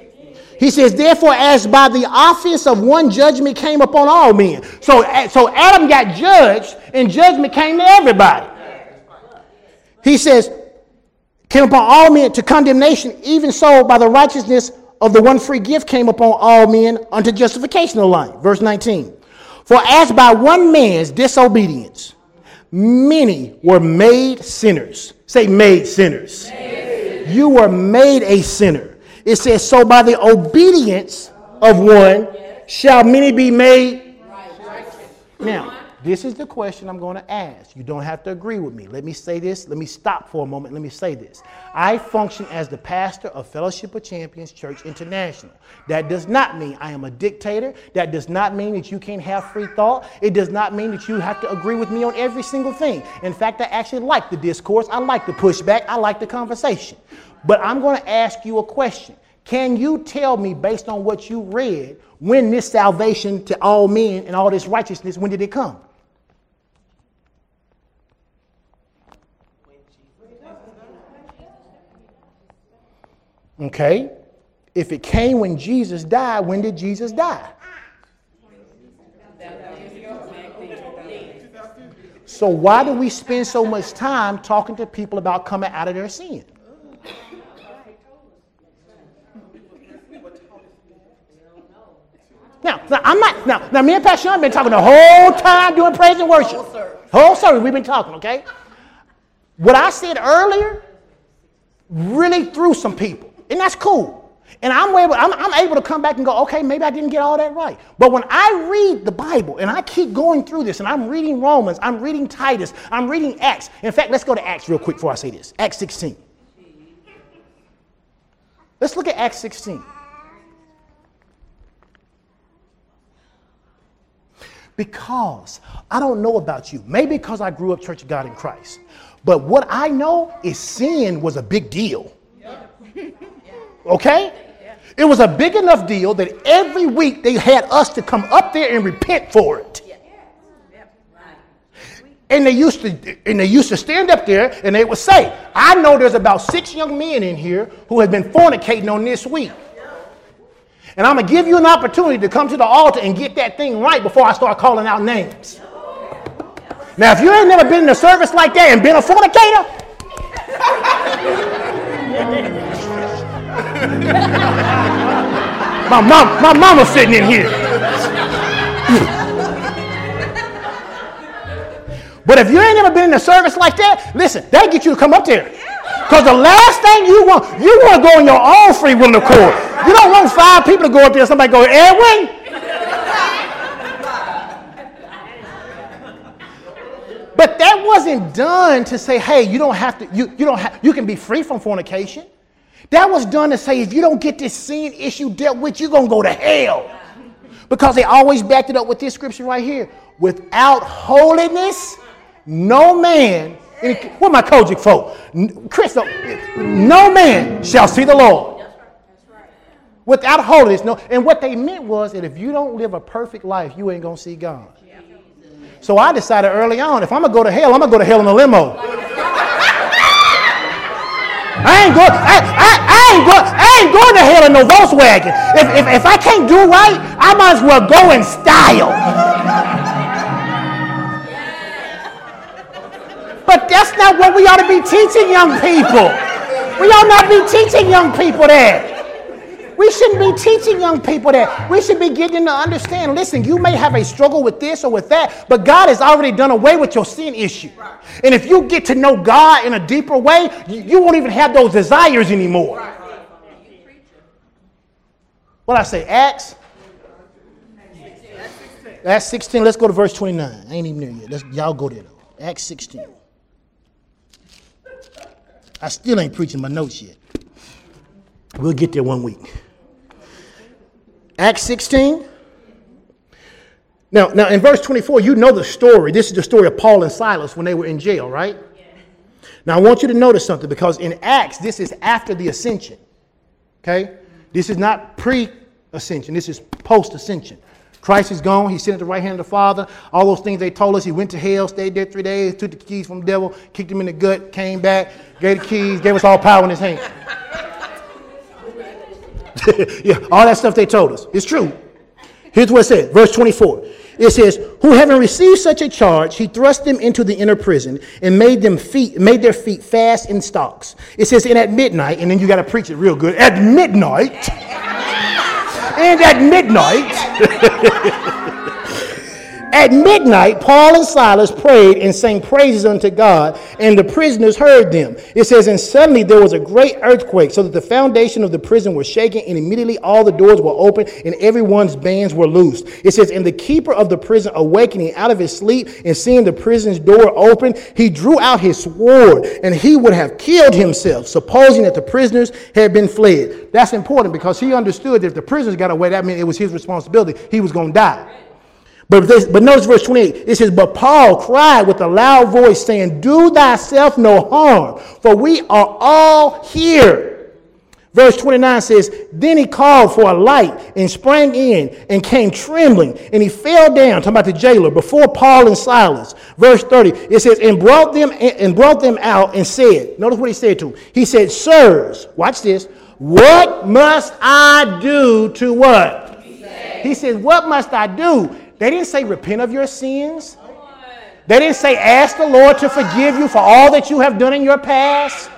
He says, therefore, as by the office of one judgment came upon all men. So, so Adam got judged, and judgment came to everybody. He says, came upon all men to condemnation, even so by the righteousness of the one free gift came upon all men unto justification of life. Verse 19. For as by one man's disobedience, many were made sinners. Say, made sinners. Made. You were made a sinner. It says, so by the obedience of one shall many be made. Now, this is the question I'm going to ask. You don't have to agree with me. Let me say this. Let me stop for a moment. Let me say this. I function as the pastor of Fellowship of Champions Church International. That does not mean I am a dictator. That does not mean that you can't have free thought. It does not mean that you have to agree with me on every single thing. In fact, I actually like the discourse. I like the pushback. I like the conversation. But I'm going to ask you a question. Can you tell me, based on what you read, when this salvation to all men and all this righteousness, when did it come? Okay. If it came when Jesus died, when did Jesus die? So why do we spend so much time talking to people about coming out of their sin? Now, now, I'm not now. Now, me and Pastor Sean have been talking the whole time doing praise and worship. Whole service. Whole service. We've been talking. Okay. What I said earlier really threw some people, and that's cool. And I'm able, I'm, I'm able to come back and go, okay, maybe I didn't get all that right. But when I read the Bible and I keep going through this, and I'm reading Romans, I'm reading Titus, I'm reading Acts. In fact, let's go to Acts real quick before I say this. Acts 16. Let's look at Acts 16. Because I don't know about you, maybe because I grew up Church of God in Christ, but what I know is sin was a big deal. Okay? It was a big enough deal that every week they had us to come up there and repent for it. And they used to and they used to stand up there and they would say, I know there's about six young men in here who have been fornicating on this week. And I'm to give you an opportunity to come to the altar and get that thing right before I start calling out names. Now, if you ain't never been in a service like that and been a fornicator, my mom, my mama's sitting in here. but if you ain't never been in a service like that, listen, they get you to come up there. Because the last thing you want, you want to go on your own free will accord. You don't want five people to go up there somebody go, Edwin. But that wasn't done to say, hey, you don't have to, you, you don't have, you can be free from fornication. That was done to say, if you don't get this sin issue dealt with, you're gonna go to hell. Because they always backed it up with this scripture right here. Without holiness, no man what my COGIC folk? Chris, no man shall see the Lord. Without holiness, no. And what they meant was that if you don't live a perfect life, you ain't gonna see God. So I decided early on, if I'm gonna go to hell, I'm gonna go to hell in a limo. I ain't going. I, I, I ain't going. I ain't going to hell in no Volkswagen. If, if, if I can't do right, I might as well go in style. But that's not what we ought to be teaching young people. We ought not be teaching young people that. We shouldn't be teaching young people that. We should be getting them to understand listen, you may have a struggle with this or with that, but God has already done away with your sin issue. And if you get to know God in a deeper way, you won't even have those desires anymore. What I say, Acts? Acts 16. Let's go to verse 29. I ain't even there yet. Let's, y'all go there though. Acts 16. I still ain't preaching my notes yet. We'll get there one week. Acts 16. Now, now in verse 24, you know the story. This is the story of Paul and Silas when they were in jail, right? Now I want you to notice something because in Acts, this is after the ascension. Okay? This is not pre-ascension, this is post-ascension. Christ is gone. He's sitting at the right hand of the Father. All those things they told us. He went to hell, stayed there three days, took the keys from the devil, kicked him in the gut, came back, gave the keys, gave us all power in his hand. yeah, all that stuff they told us. It's true. Here's what it says, verse 24. It says, Who having received such a charge, he thrust them into the inner prison and made them feet, made their feet fast in stocks. It says, and at midnight, and then you got to preach it real good. At midnight and at midnight, At midnight, Paul and Silas prayed and sang praises unto God, and the prisoners heard them. It says, And suddenly there was a great earthquake, so that the foundation of the prison was shaken, and immediately all the doors were open, and everyone's bands were loosed. It says, And the keeper of the prison, awakening out of his sleep and seeing the prison's door open, he drew out his sword, and he would have killed himself, supposing that the prisoners had been fled. That's important because he understood that if the prisoners got away, that meant it was his responsibility. He was going to die. But, this, but notice verse 28. It says, But Paul cried with a loud voice, saying, Do thyself no harm, for we are all here. Verse 29 says, Then he called for a light and sprang in and came trembling, and he fell down, talking about the jailer, before Paul and Silas. Verse 30, it says, And brought them and brought them out and said, Notice what he said to him. He said, Sirs, watch this. What must I do to what? He says, What must I do? They didn't say repent of your sins. They didn't say ask the Lord to forgive you for all that you have done in your past.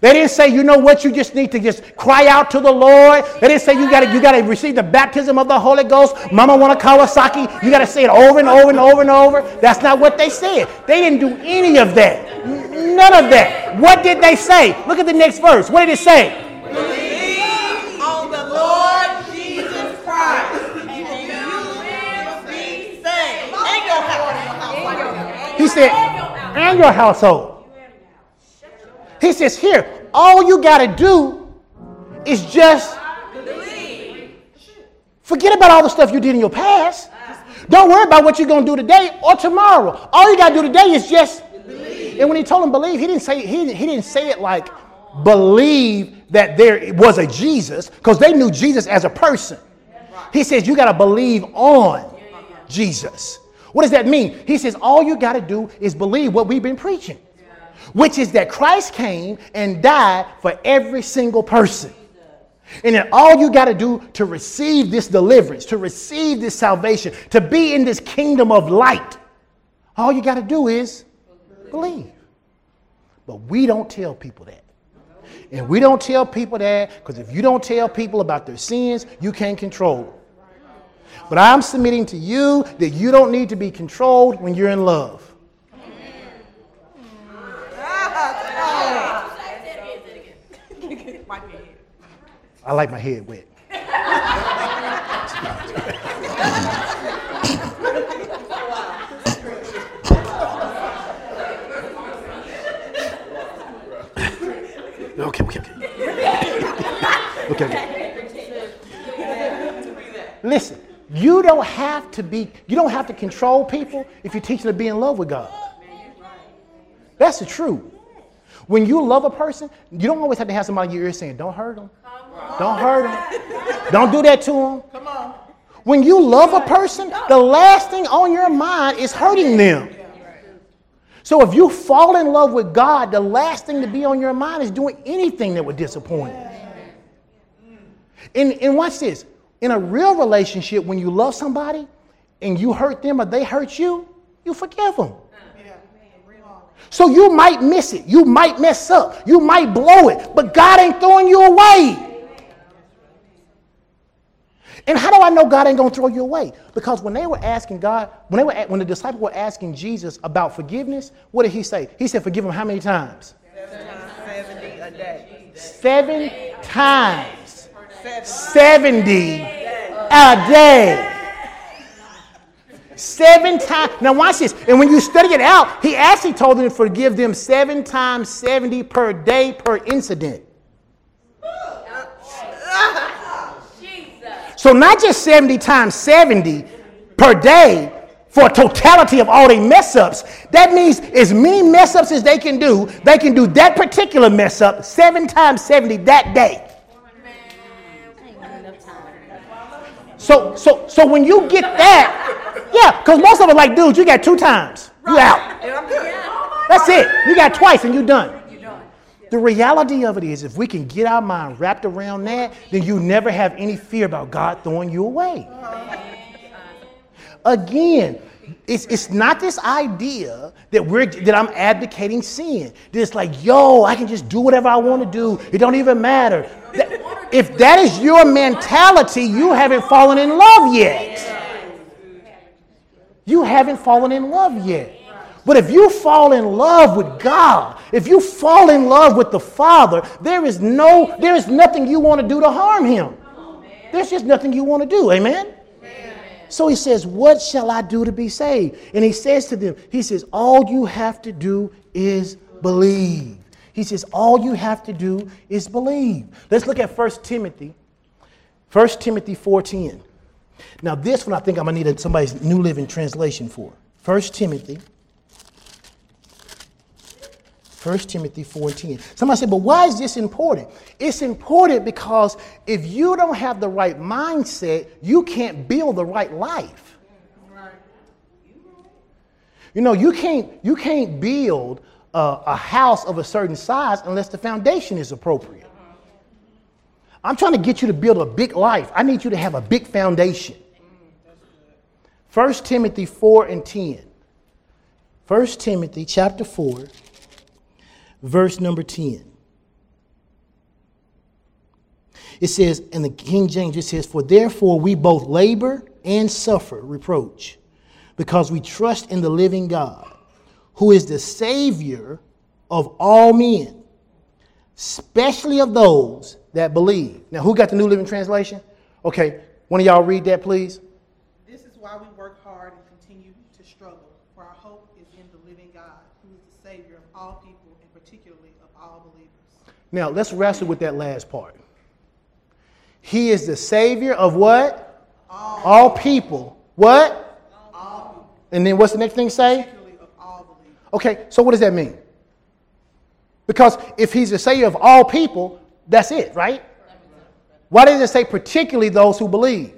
They didn't say, you know what, you just need to just cry out to the Lord. They didn't say you gotta you gotta receive the baptism of the Holy Ghost. Mama want a Kawasaki. You gotta say it over and over and over and over. That's not what they said. They didn't do any of that. None of that. What did they say? Look at the next verse. What did it say? He said, and your household. He says, here, all you got to do is just forget about all the stuff you did in your past. Don't worry about what you're going to do today or tomorrow. All you got to do today is just And when he told him believe, he didn't say he, he didn't say it like believe that there was a Jesus because they knew Jesus as a person. He says you got to believe on Jesus. What does that mean? He says all you got to do is believe what we've been preaching which is that Christ came and died for every single person. And then all you got to do to receive this deliverance, to receive this salvation, to be in this kingdom of light, all you got to do is believe. But we don't tell people that. And we don't tell people that because if you don't tell people about their sins, you can't control them. But I'm submitting to you that you don't need to be controlled when you're in love. I like my head wet. okay, okay, okay. okay, okay. Listen, you don't have to be, you don't have to control people if you teach them to be in love with God. That's the truth. When you love a person, you don't always have to have somebody in your ear saying, Don't hurt them. Don't hurt them. Don't do that to them. Come on. When you love a person, the last thing on your mind is hurting them. So if you fall in love with God, the last thing to be on your mind is doing anything that would disappoint you. And, and watch this. In a real relationship, when you love somebody and you hurt them or they hurt you, you forgive them. So you might miss it. You might mess up. You might blow it. But God ain't throwing you away. And how do I know God ain't going to throw you away? Because when they were asking God, when, they were, when the disciples were asking Jesus about forgiveness, what did he say? He said, Forgive them how many times? A day. Seven times. 70 a day. Seven times. Now, watch this. And when you study it out, he actually told them to forgive them seven times 70 per day per incident. So, not just 70 times 70 per day for a totality of all their mess ups. That means as many mess ups as they can do, they can do that particular mess up seven times 70 that day. So, so, so when you get that, yeah, because most of us like, dude, you got two times, you out. And I'm good. Oh That's it. You got twice and you're done. The reality of it is, if we can get our mind wrapped around that, then you never have any fear about God throwing you away. Again, it's, it's not this idea that we're that I'm advocating sin. That it's like, yo, I can just do whatever I want to do. It don't even matter. That- if that is your mentality, you haven't fallen in love yet. You haven't fallen in love yet. But if you fall in love with God, if you fall in love with the Father, there is no, there is nothing you want to do to harm him. There's just nothing you want to do. Amen? So he says, What shall I do to be saved? And he says to them, He says, All you have to do is believe. He says, All you have to do is believe. Let's look at 1 Timothy. 1 Timothy 4:10. Now, this one I think I'm gonna need somebody's New Living Translation for. 1 Timothy 1 Timothy 4:10. Somebody said, but why is this important? It's important because if you don't have the right mindset, you can't build the right life. You know, you can't, you can't build a, a house of a certain size unless the foundation is appropriate. I'm trying to get you to build a big life. I need you to have a big foundation. 1 Timothy 4 and 10. 1 Timothy chapter 4 verse number 10. It says, in the King James, it says, For therefore we both labor and suffer reproach, because we trust in the living God, who is the Savior of all men, especially of those that believe. Now, who got the New Living Translation? Okay, one of y'all read that, please. This is why we work hard and continue to struggle, for our hope is in the living God, who is the Savior of all people, and particularly of all believers. Now, let's wrestle with that last part. He is the Savior of what? All, All people. What? all people, And then what's the next thing say? particularly of all believers. Okay, so what does that mean? Because if he's the Savior of all people, that's it, right? Why does it say particularly those who believe?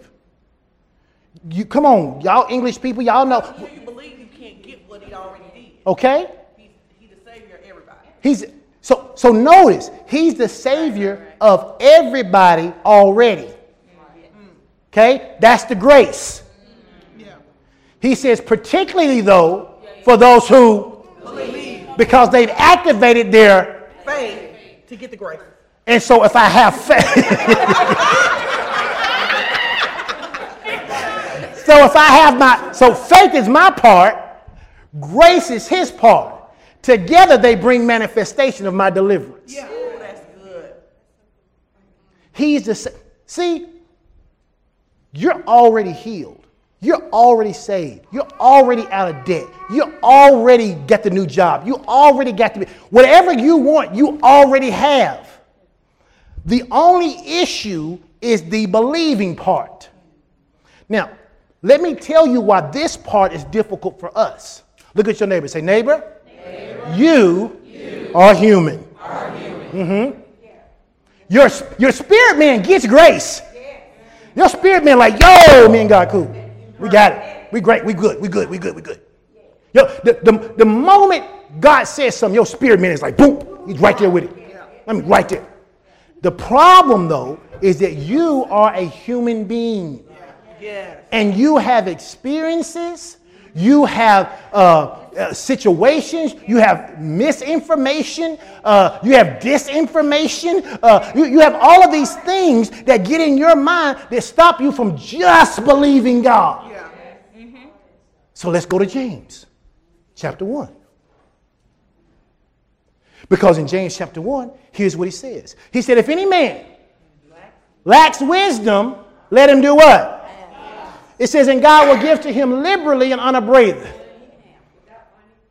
You come on, y'all English people, y'all know. Until you believe you can't get what he already did. Okay? He's, he's the savior of everybody. He's so so notice, he's the savior of everybody already. Okay? That's the grace. He says, particularly though, for those who Believe. because they've activated their Faith to get the grace. and so if I have faith. so if I have my so faith is my part, grace is his part. Together they bring manifestation of my deliverance. Yeah. Oh, that's good. He's the see. You're already healed. You're already saved. You're already out of debt. You already got the new job. You already got the whatever you want. You already have. The only issue is the believing part. Now, let me tell you why this part is difficult for us. Look at your neighbor. Say, neighbor, you, are human. Mm-hmm. Your, your spirit man gets grace. Your spirit man, like, yo, me and God cool. We got it. We great. We good. We good. We good. We good. Yo, the, the, the moment God says something, your spirit man is like, boom, he's right there with it. I mean, right there. The problem, though, is that you are a human being Yes. and you have experiences, you have uh, uh, situations, you have misinformation, uh, you have disinformation, uh, you, you have all of these things that get in your mind that stop you from just believing God. So let's go to James chapter 1. Because in James chapter 1, here's what he says. He said, If any man lacks wisdom, let him do what? It says, And God will give to him liberally and unabraded.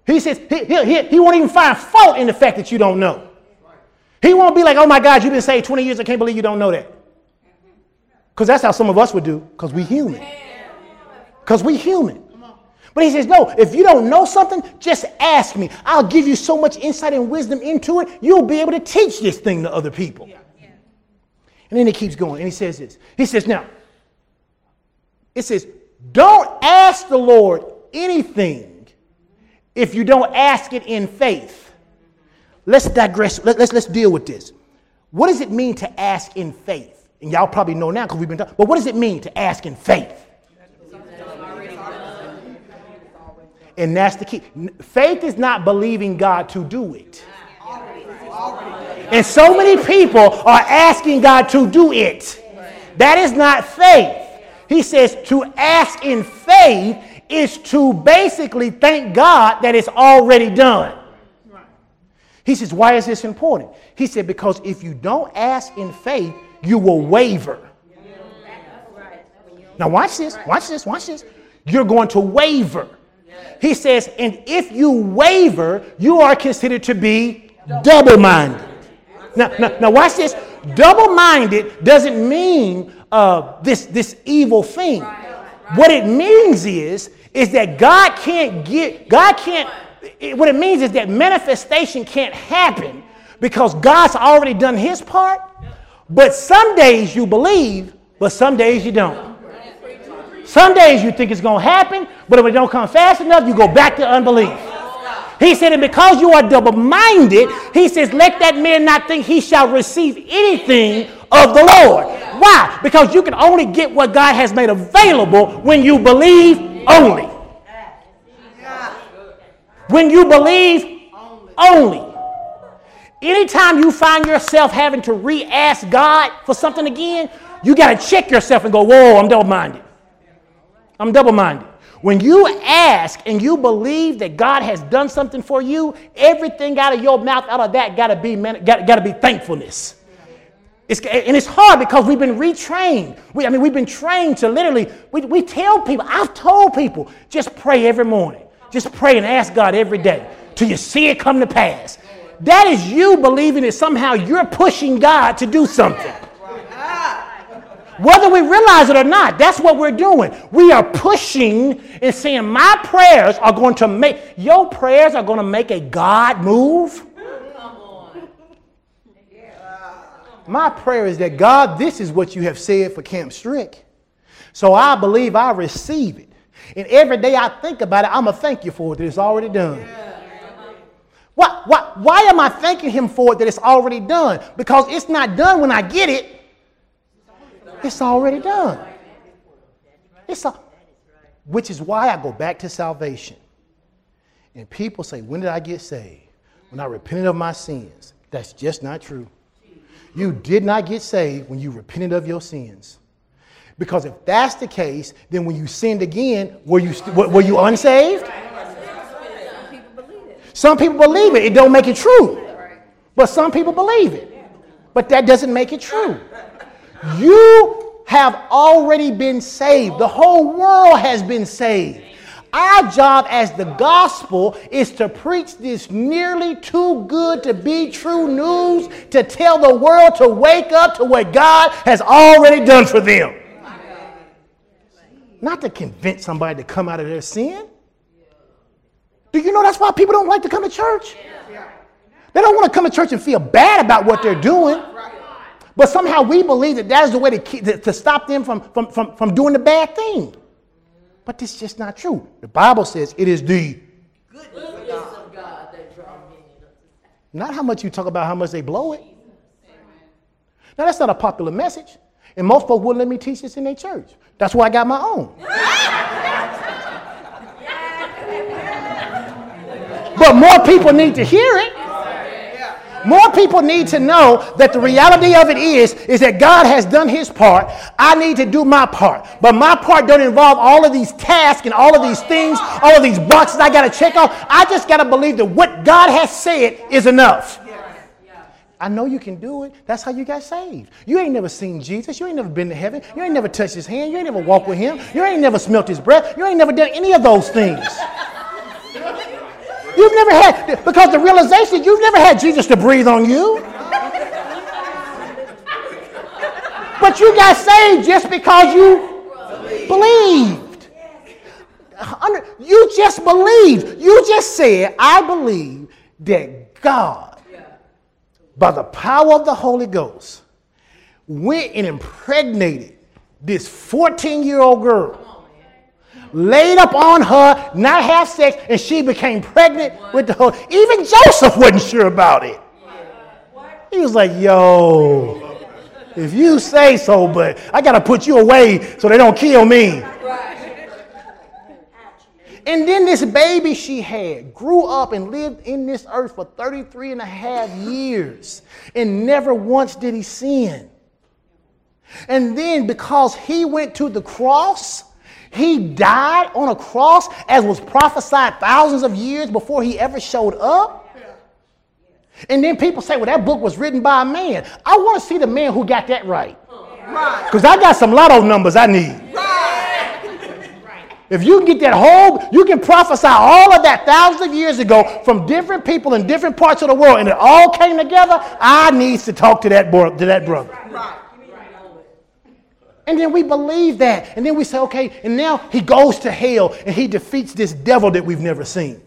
He says, he, he, he, he won't even find fault in the fact that you don't know. He won't be like, Oh my God, you've been saved 20 years, I can't believe you don't know that. Because that's how some of us would do, because we human. Because we human. But he says, no, if you don't know something, just ask me. I'll give you so much insight and wisdom into it, you'll be able to teach this thing to other people. And then he keeps going, and he says this. He says, now, it says, don't ask the Lord anything if you don't ask it in faith. Let's digress. Let, us let's deal with this. What does it mean to ask in faith? And y'all probably know now because we've been talking. But what does it mean to ask in faith? And that's the key. Faith is not believing God to do it. And so many people are asking God to do it. That is not faith. He says to ask in faith is to basically thank God that it's already done. He says, Why is this important? He said, Because if you don't ask in faith, you will waver. Now, watch this, watch this, watch this. You're going to waver. He says, And if you waver, you are considered to be double minded. Now, now, now, watch this. Double minded doesn't mean uh, this, this evil thing. What it means is, is that God can't get, God can't, it- what it means is that manifestation can't happen because God's already done his part. But some days you believe, but some days you don't. Some days you think it's going to happen, but if it don't come fast enough, you go back to unbelief. He said, and because you are double minded, he says, let that man not think he shall receive anything of the Lord. Why? Because you can only get what God has made available when you believe only. When you believe only. Anytime you find yourself having to re ask God for something again, you got to check yourself and go, whoa, I'm double minded. I'm double minded. When you ask and you believe that God has done something for you, everything out of your mouth, out of that, got to be got, got to be thankfulness. It's, and it's hard because we've been retrained. We, I mean, we've been trained to literally. We, we tell people. I've told people just pray every morning. Just pray and ask God every day till you see it come to pass. That is you believing that somehow you're pushing God to do something. Whether we realize it or not, that's what we're doing. We are pushing and saying, My prayers are going to make, your prayers are going to make a God move. My prayer is that God, this is what you have said for Camp Strick. So I believe I receive it. And every day I think about it, I'm going to thank you for it that it's already done. Why, why, why am I thanking him for it that it's already done? Because it's not done when I get it. It's already done. It's a, which is why I go back to salvation. And people say, When did I get saved? When I repented of my sins. That's just not true. You did not get saved when you repented of your sins. Because if that's the case, then when you sinned again, were you, st- were you unsaved? Some people believe it. It don't make it true. But some people believe it. But that doesn't make it true. You have already been saved. The whole world has been saved. Our job as the gospel is to preach this nearly too good to be true news to tell the world to wake up to what God has already done for them. Not to convince somebody to come out of their sin. Do you know that's why people don't like to come to church? They don't want to come to church and feel bad about what they're doing. But somehow we believe that that is the way to, keep, to, to stop them from, from, from, from doing the bad thing. But it's just not true. The Bible says it is the goodness of God, of God that draws men. not how much you talk about how much they blow it. Now that's not a popular message. And most folks wouldn't let me teach this in their church. That's why I got my own. but more people need to hear it. More people need to know that the reality of it is, is that God has done his part. I need to do my part. But my part don't involve all of these tasks and all of these things, all of these boxes I got to check off. I just got to believe that what God has said is enough. I know you can do it. That's how you got saved. You ain't never seen Jesus. You ain't never been to heaven. You ain't never touched his hand. You ain't never walked with him. You ain't never smelt his breath. You ain't never done any of those things. You've never had, because the realization, you've never had Jesus to breathe on you. But you got saved just because you believed. You just believed. You just said, I believe that God, by the power of the Holy Ghost, went and impregnated this 14 year old girl laid up on her, not have sex, and she became pregnant with the whole. Even Joseph wasn't sure about it. He was like, yo, if you say so, but I got to put you away so they don't kill me. And then this baby she had grew up and lived in this earth for 33 and a half years, and never once did he sin. And then because he went to the cross, He died on a cross as was prophesied thousands of years before he ever showed up. And then people say, well, that book was written by a man. I want to see the man who got that right. Right. Because I got some lotto numbers I need. If you can get that whole, you can prophesy all of that thousands of years ago from different people in different parts of the world, and it all came together. I needs to talk to that boy, to that brother. And then we believe that. And then we say, okay, and now he goes to hell and he defeats this devil that we've never seen.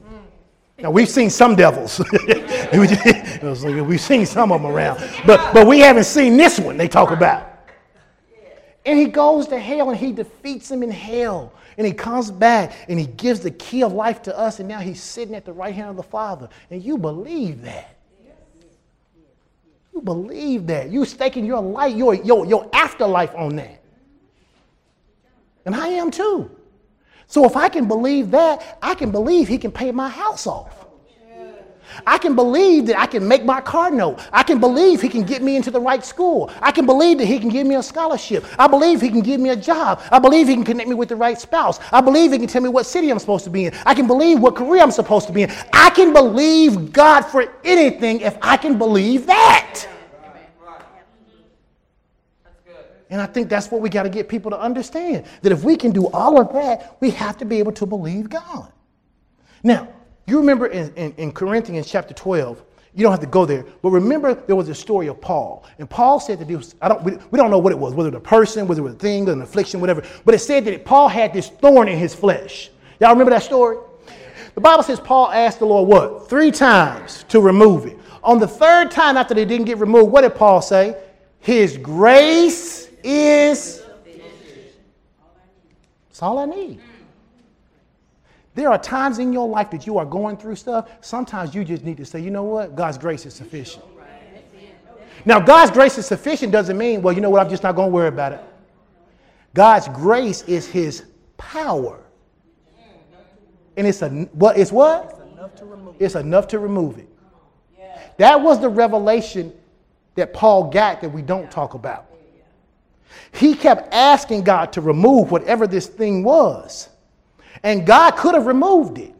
Now we've seen some devils. we've seen some of them around. But but we haven't seen this one they talk about. And he goes to hell and he defeats him in hell. And he comes back and he gives the key of life to us. And now he's sitting at the right hand of the Father. And you believe that. You believe that. You're staking your life, your, your, your afterlife on that. And I am too. So if I can believe that, I can believe he can pay my house off. I can believe that I can make my car note. I can believe he can get me into the right school. I can believe that he can give me a scholarship. I believe he can give me a job. I believe he can connect me with the right spouse. I believe he can tell me what city I'm supposed to be in. I can believe what career I'm supposed to be in. I can believe God for anything if I can believe that. And I think that's what we got to get people to understand that if we can do all of that, we have to be able to believe God. Now, you remember in, in, in, Corinthians chapter 12, you don't have to go there, but remember there was a story of Paul. And Paul said that was, I don't, we, we don't know what it was, whether it was a person, whether it was a thing, an affliction, whatever, but it said that Paul had this thorn in his flesh. Y'all remember that story? The Bible says Paul asked the Lord what? Three times to remove it. On the third time after they didn't get removed, what did Paul say? His grace is. That's all I need. There are times in your life that you are going through stuff. Sometimes you just need to say, you know what? God's grace is sufficient. Now, God's grace is sufficient doesn't mean, well, you know what? I'm just not going to worry about it. God's grace is His power. And it's a what? It's what? It's enough to remove, it's enough to remove it. That was the revelation that Paul got that we don't talk about. He kept asking God to remove whatever this thing was. And God could have removed it.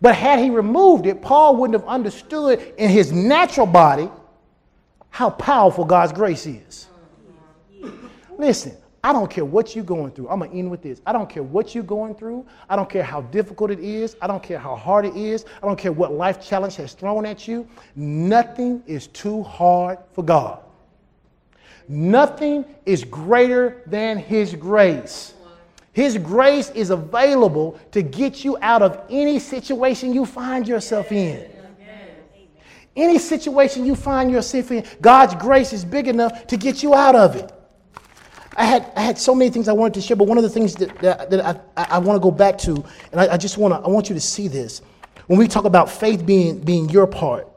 But had he removed it, Paul wouldn't have understood in his natural body how powerful God's grace is. Listen, I don't care what you're going through. I'm going to end with this. I don't care what you're going through. I don't care how difficult it is. I don't care how hard it is. I don't care what life challenge has thrown at you. Nothing is too hard for God. Nothing is greater than His grace. His grace is available to get you out of any situation you find yourself in. Any situation you find yourself in, God's grace is big enough to get you out of it. I had, I had so many things I wanted to share, but one of the things that, that, that I, I, want to go back to, and I, I just want to, I want you to see this. When we talk about faith being, being your part,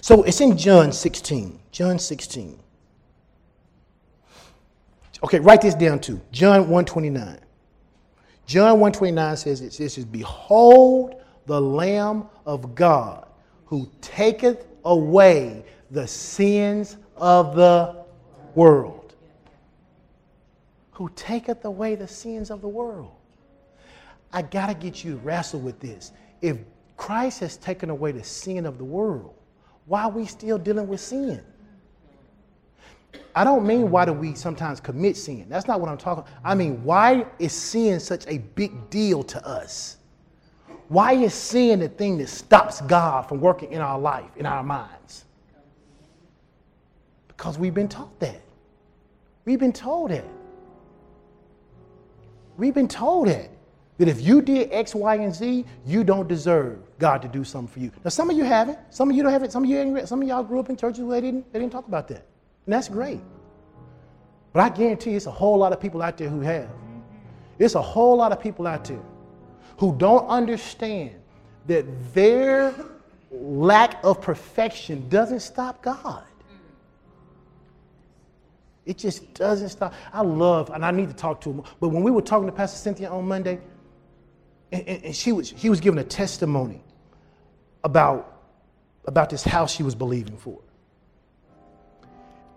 So it's in John 16. John 16. Okay, write this down too. John 129. John 129 says it says, Behold the Lamb of God who taketh away the sins of the world. Who taketh away the sins of the world. I got to get you to wrestle with this. If Christ has taken away the sin of the world, why are we still dealing with sin? I don't mean why do we sometimes commit sin. That's not what I'm talking. I mean, why is sin such a big deal to us? Why is sin the thing that stops God from working in our life, in our minds? Because we've been taught that. We've been told that. We've been told that. That if you did X, Y, and Z, you don't deserve God to do something for you. Now, some of you haven't. Some of you don't have it. Some of you, ain't, some of y'all grew up in churches where they didn't, they didn't talk about that. And that's great. But I guarantee it's a whole lot of people out there who have. It's a whole lot of people out there who don't understand that their lack of perfection doesn't stop God. It just doesn't stop. I love, and I need to talk to him, but when we were talking to Pastor Cynthia on Monday, and, and, she, was, she was giving a testimony about, about this house she was believing for.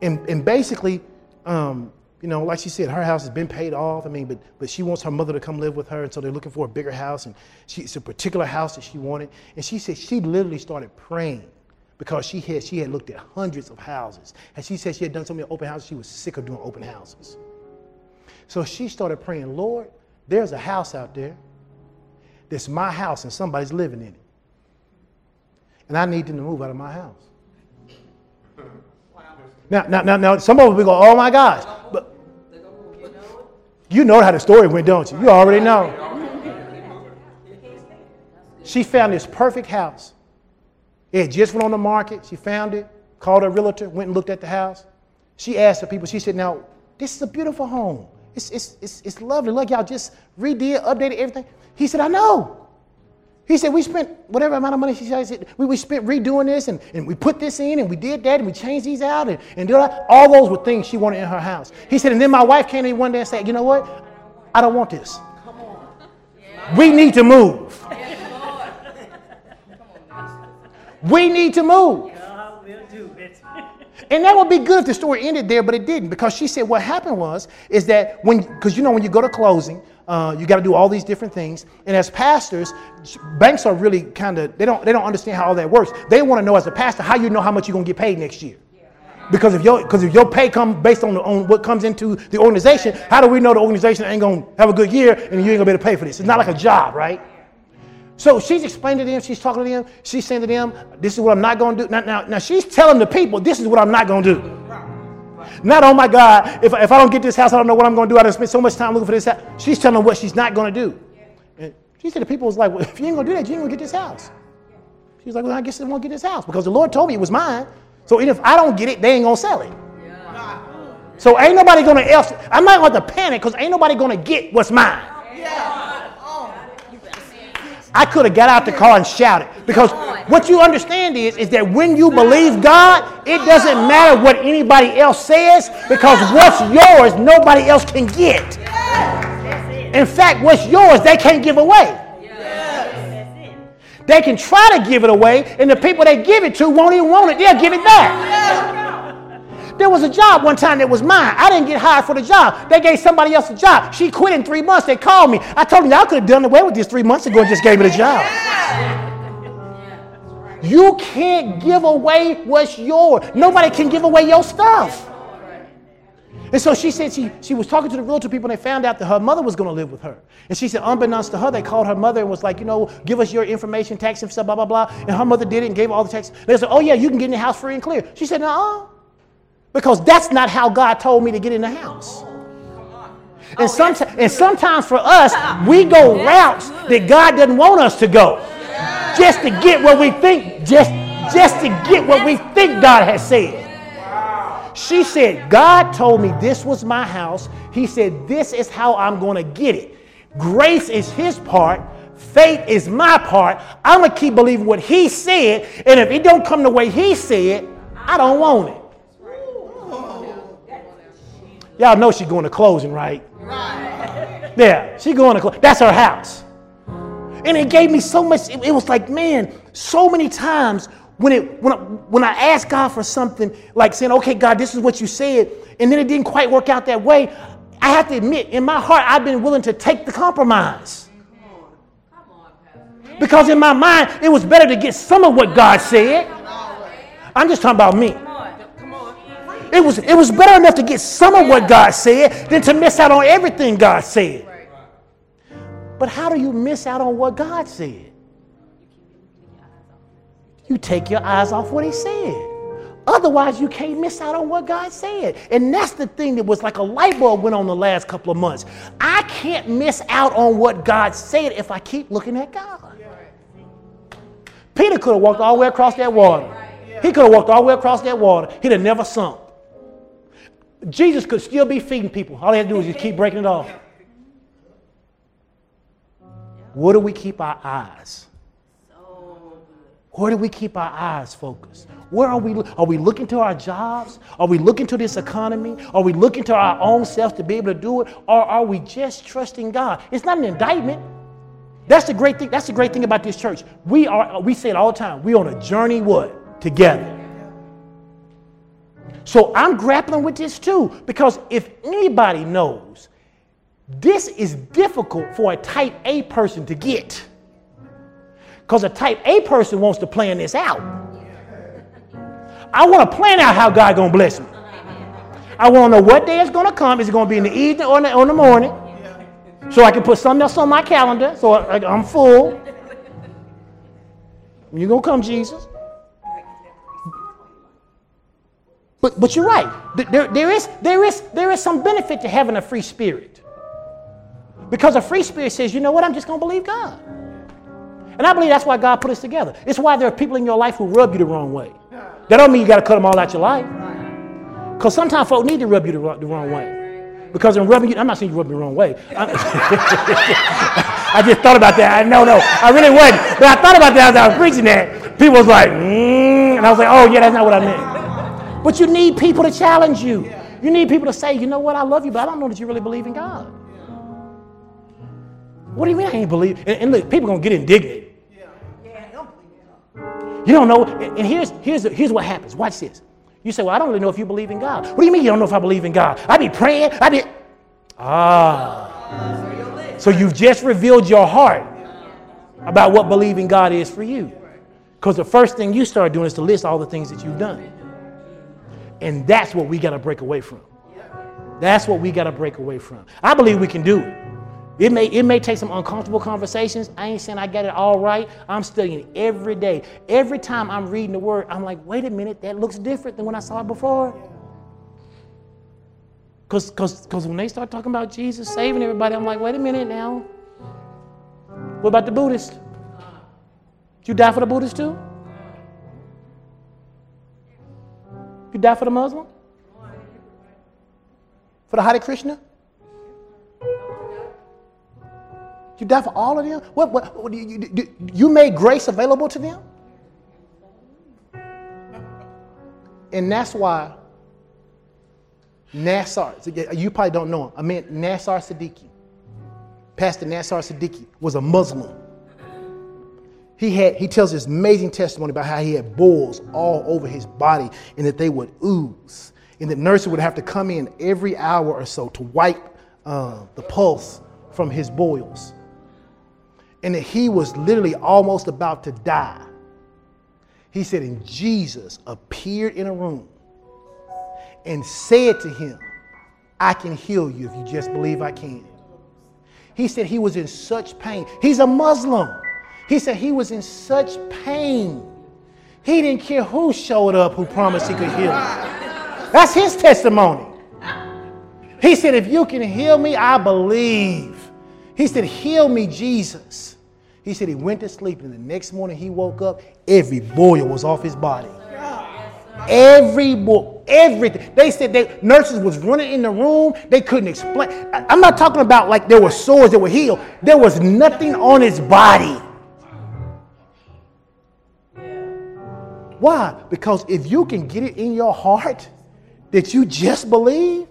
and, and basically, um, you know, like she said, her house has been paid off. I mean, but, but she wants her mother to come live with her, and so they're looking for a bigger house. And she, it's a particular house that she wanted. And she said she literally started praying because she had, she had looked at hundreds of houses. And she said she had done so many open houses, she was sick of doing open houses. So she started praying, Lord, there's a house out there that's my house and somebody's living in it. And I need them to move out of my house. Now, now, now, now, some of them go, oh my gosh. But you know how the story went, don't you? You already know. She found this perfect house. It just went on the market. She found it, called her realtor, went and looked at the house. She asked the people, she said, Now, this is a beautiful home. It's, it's, it's, it's lovely. Look, y'all just redid, updated everything. He said, I know. He said, we spent whatever amount of money she said, we, we spent redoing this and, and we put this in and we did that and we changed these out and, and did all, all those were things she wanted in her house. He said, and then my wife came in one day and said, you know what? I don't want this. We need to move. We need to move. And that would be good if the story ended there, but it didn't because she said what happened was is that when because you know when you go to closing, uh, you got to do all these different things. And as pastors, banks are really kind of they don't they don't understand how all that works. They want to know as a pastor how you know how much you're gonna get paid next year. Because if your because if your pay come based on, the, on what comes into the organization, how do we know the organization ain't gonna have a good year and you ain't gonna be able to pay for this? It's not like a job, right? So she's explaining to them, she's talking to them, she's saying to them, this is what I'm not to do. Now, now, now she's telling the people, this is what I'm not to do. Not, oh my God, if, if I don't get this house, I don't know what I'm going to do. I done spent so much time looking for this house. She's telling them what she's not going to do. And she said the people was like, well, if you ain't going to do that, you ain't going to get this house. She's like, well, I guess I won't get this house because the Lord told me it was mine. So if I don't get it, they ain't going to sell it. So ain't nobody going to else. I'm not going to panic because ain't nobody going to get what's mine. I could have got out the car and shouted. Because what you understand is, is that when you believe God, it doesn't matter what anybody else says, because what's yours, nobody else can get. In fact, what's yours, they can't give away. They can try to give it away, and the people they give it to won't even want it. They'll give it back. There was a job one time that was mine. I didn't get hired for the job. They gave somebody else a job. She quit in three months. They called me. I told them, y'all could have done away with this three months ago and just gave me the job. You can't give away what's yours. Nobody can give away your stuff. And so she said she, she was talking to the realtor people and they found out that her mother was going to live with her. And she said, unbeknownst to her, they called her mother and was like, you know, give us your information, tax and stuff, blah, blah, blah. And her mother did it and gave all the tax. They said, oh, yeah, you can get in the house free and clear. She said, no, because that's not how God told me to get in the house. And, oh, sometimes, and sometimes for us, we go routes that God doesn't want us to go. Just to get what we think, just, just to get what we think God has said. She said, God told me this was my house. He said, This is how I'm going to get it. Grace is his part. Faith is my part. I'm going to keep believing what he said. And if it don't come the way he said, I don't want it. Y'all know she's going to closing, right? Right. Yeah, she's going to close. That's her house. And it gave me so much. It, it was like, man, so many times when it when I, when I asked God for something, like saying, "Okay, God, this is what you said," and then it didn't quite work out that way. I have to admit, in my heart, I've been willing to take the compromise. Because in my mind, it was better to get some of what God said. I'm just talking about me. It was, it was better enough to get some of what God said than to miss out on everything God said. But how do you miss out on what God said? You take your eyes off what He said. Otherwise, you can't miss out on what God said. And that's the thing that was like a light bulb went on the last couple of months. I can't miss out on what God said if I keep looking at God. Peter could have walked all the way across that water. He could have walked all the way across that water. He'd have never sunk. Jesus could still be feeding people. All he had to do is just keep breaking it off. Where do we keep our eyes? Where do we keep our eyes focused? Where are we? Are we looking to our jobs? Are we looking to this economy? Are we looking to our own self to be able to do it? Or are we just trusting God? It's not an indictment. That's the great thing. That's the great thing about this church. We are. We say it all the time. We're on a journey. What together? So I'm grappling with this too because if anybody knows, this is difficult for a type A person to get. Because a type A person wants to plan this out. I want to plan out how God gonna bless me. I want to know what day it's gonna come. Is it gonna be in the evening or in the, or in the morning? So I can put something else on my calendar so I, I'm full. You're gonna come, Jesus. But, but you're right. There, there, is, there, is, there is some benefit to having a free spirit. Because a free spirit says, you know what, I'm just going to believe God. And I believe that's why God put us together. It's why there are people in your life who rub you the wrong way. That don't mean you got to cut them all out your life. Because sometimes folk need to rub you the, the wrong way. Because in rubbing you, I'm not saying you rub me the wrong way. I just thought about that. I no, no, I really wasn't. But I thought about that as I was preaching that. People was like, mm, and I was like, oh yeah, that's not what I meant. But you need people to challenge you. You need people to say, you know what, I love you, but I don't know that you really believe in God. What do you mean I ain't believe? And, and look, people gonna get indignant. You don't know. And here's here's here's what happens. Watch this. You say, well, I don't really know if you believe in God. What do you mean you don't know if I believe in God? I be praying. I be ah. So you've just revealed your heart about what believing God is for you. Because the first thing you start doing is to list all the things that you've done. And that's what we got to break away from. That's what we got to break away from. I believe we can do it. It may, it may take some uncomfortable conversations. I ain't saying I got it all right. I'm studying every day. Every time I'm reading the word, I'm like, wait a minute, that looks different than when I saw it before. Because cause, cause when they start talking about Jesus saving everybody, I'm like, wait a minute now. What about the Buddhist? You die for the Buddhist too? You die for the Muslim? For the Hare Krishna? You die for all of them? What, what, what you, you, you made grace available to them? And that's why Nasir, you probably don't know him. I mean, Nasir Siddiki, Pastor Nasir Siddiki was a Muslim. He, had, he tells this amazing testimony about how he had boils all over his body and that they would ooze. And the nurses would have to come in every hour or so to wipe uh, the pulse from his boils. And that he was literally almost about to die. He said, and Jesus appeared in a room and said to him, I can heal you if you just believe I can. He said he was in such pain. He's a Muslim. He said he was in such pain. He didn't care who showed up who promised he could heal him. That's his testimony. He said, If you can heal me, I believe. He said, Heal me, Jesus. He said he went to sleep, and the next morning he woke up, every boil was off his body. Every boy, everything. They said they nurses was running in the room. They couldn't explain. I'm not talking about like there were sores that were healed. There was nothing on his body. Why? Because if you can get it in your heart that you just believe,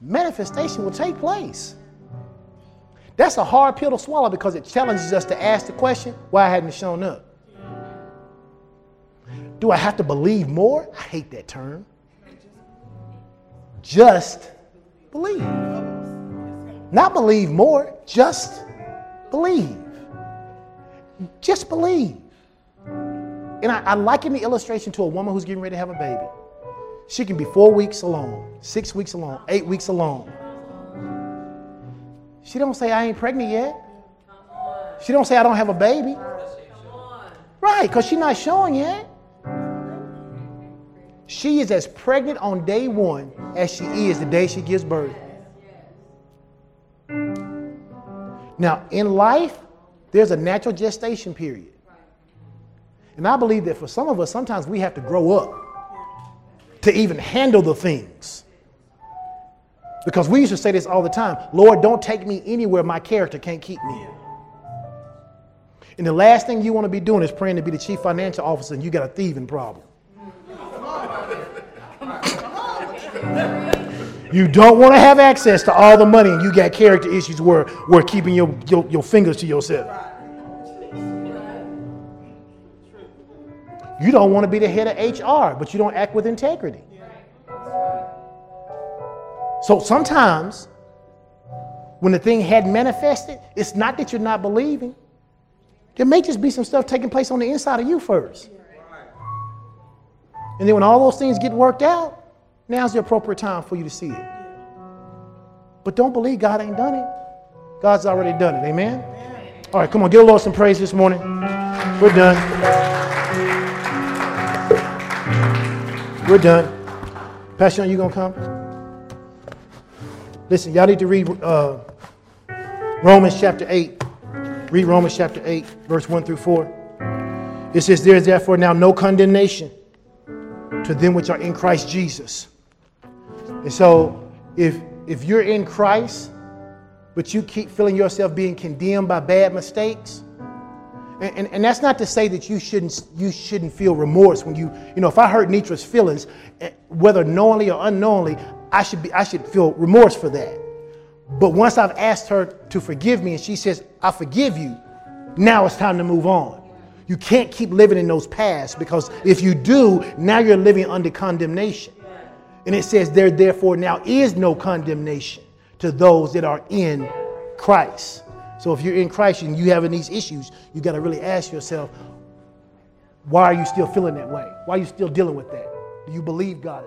manifestation will take place. That's a hard pill to swallow because it challenges us to ask the question, why hadn't it shown up? Do I have to believe more? I hate that term. Just believe. Not believe more, just believe. Just believe. And I, I liken the illustration to a woman who's getting ready to have a baby. She can be four weeks alone, six weeks alone, eight weeks alone. She don't say I ain't pregnant yet. She don't say I don't have a baby. Right, because she's not showing yet. She is as pregnant on day one as she is the day she gives birth. Now, in life, there's a natural gestation period. And I believe that for some of us, sometimes we have to grow up to even handle the things. Because we used to say this all the time Lord, don't take me anywhere my character can't keep me. And the last thing you want to be doing is praying to be the chief financial officer and you got a thieving problem. You don't want to have access to all the money and you got character issues where, where keeping your, your, your fingers to yourself. You don't want to be the head of HR, but you don't act with integrity. So sometimes when the thing hadn't manifested, it's not that you're not believing. There may just be some stuff taking place on the inside of you first. And then when all those things get worked out, now's the appropriate time for you to see it. But don't believe God ain't done it. God's already done it. Amen? All right, come on, give the Lord some praise this morning. We're done. We're done. Pastor, Young, you gonna come? Listen, y'all need to read uh, Romans chapter 8. Read Romans chapter 8, verse 1 through 4. It says, There is therefore now no condemnation to them which are in Christ Jesus. And so, if, if you're in Christ, but you keep feeling yourself being condemned by bad mistakes, and, and, and, that's not to say that you shouldn't, you shouldn't feel remorse when you, you know, if I hurt Nitra's feelings, eh, whether knowingly or unknowingly, I should, be, I should feel remorse for that. But once I've asked her to forgive me and she says, I forgive you, now it's time to move on. You can't keep living in those pasts because if you do, now you're living under condemnation. And it says, There therefore now is no condemnation to those that are in Christ. So if you're in Christ and you're having these issues, you got to really ask yourself, why are you still feeling that way? Why are you still dealing with that? Do you believe God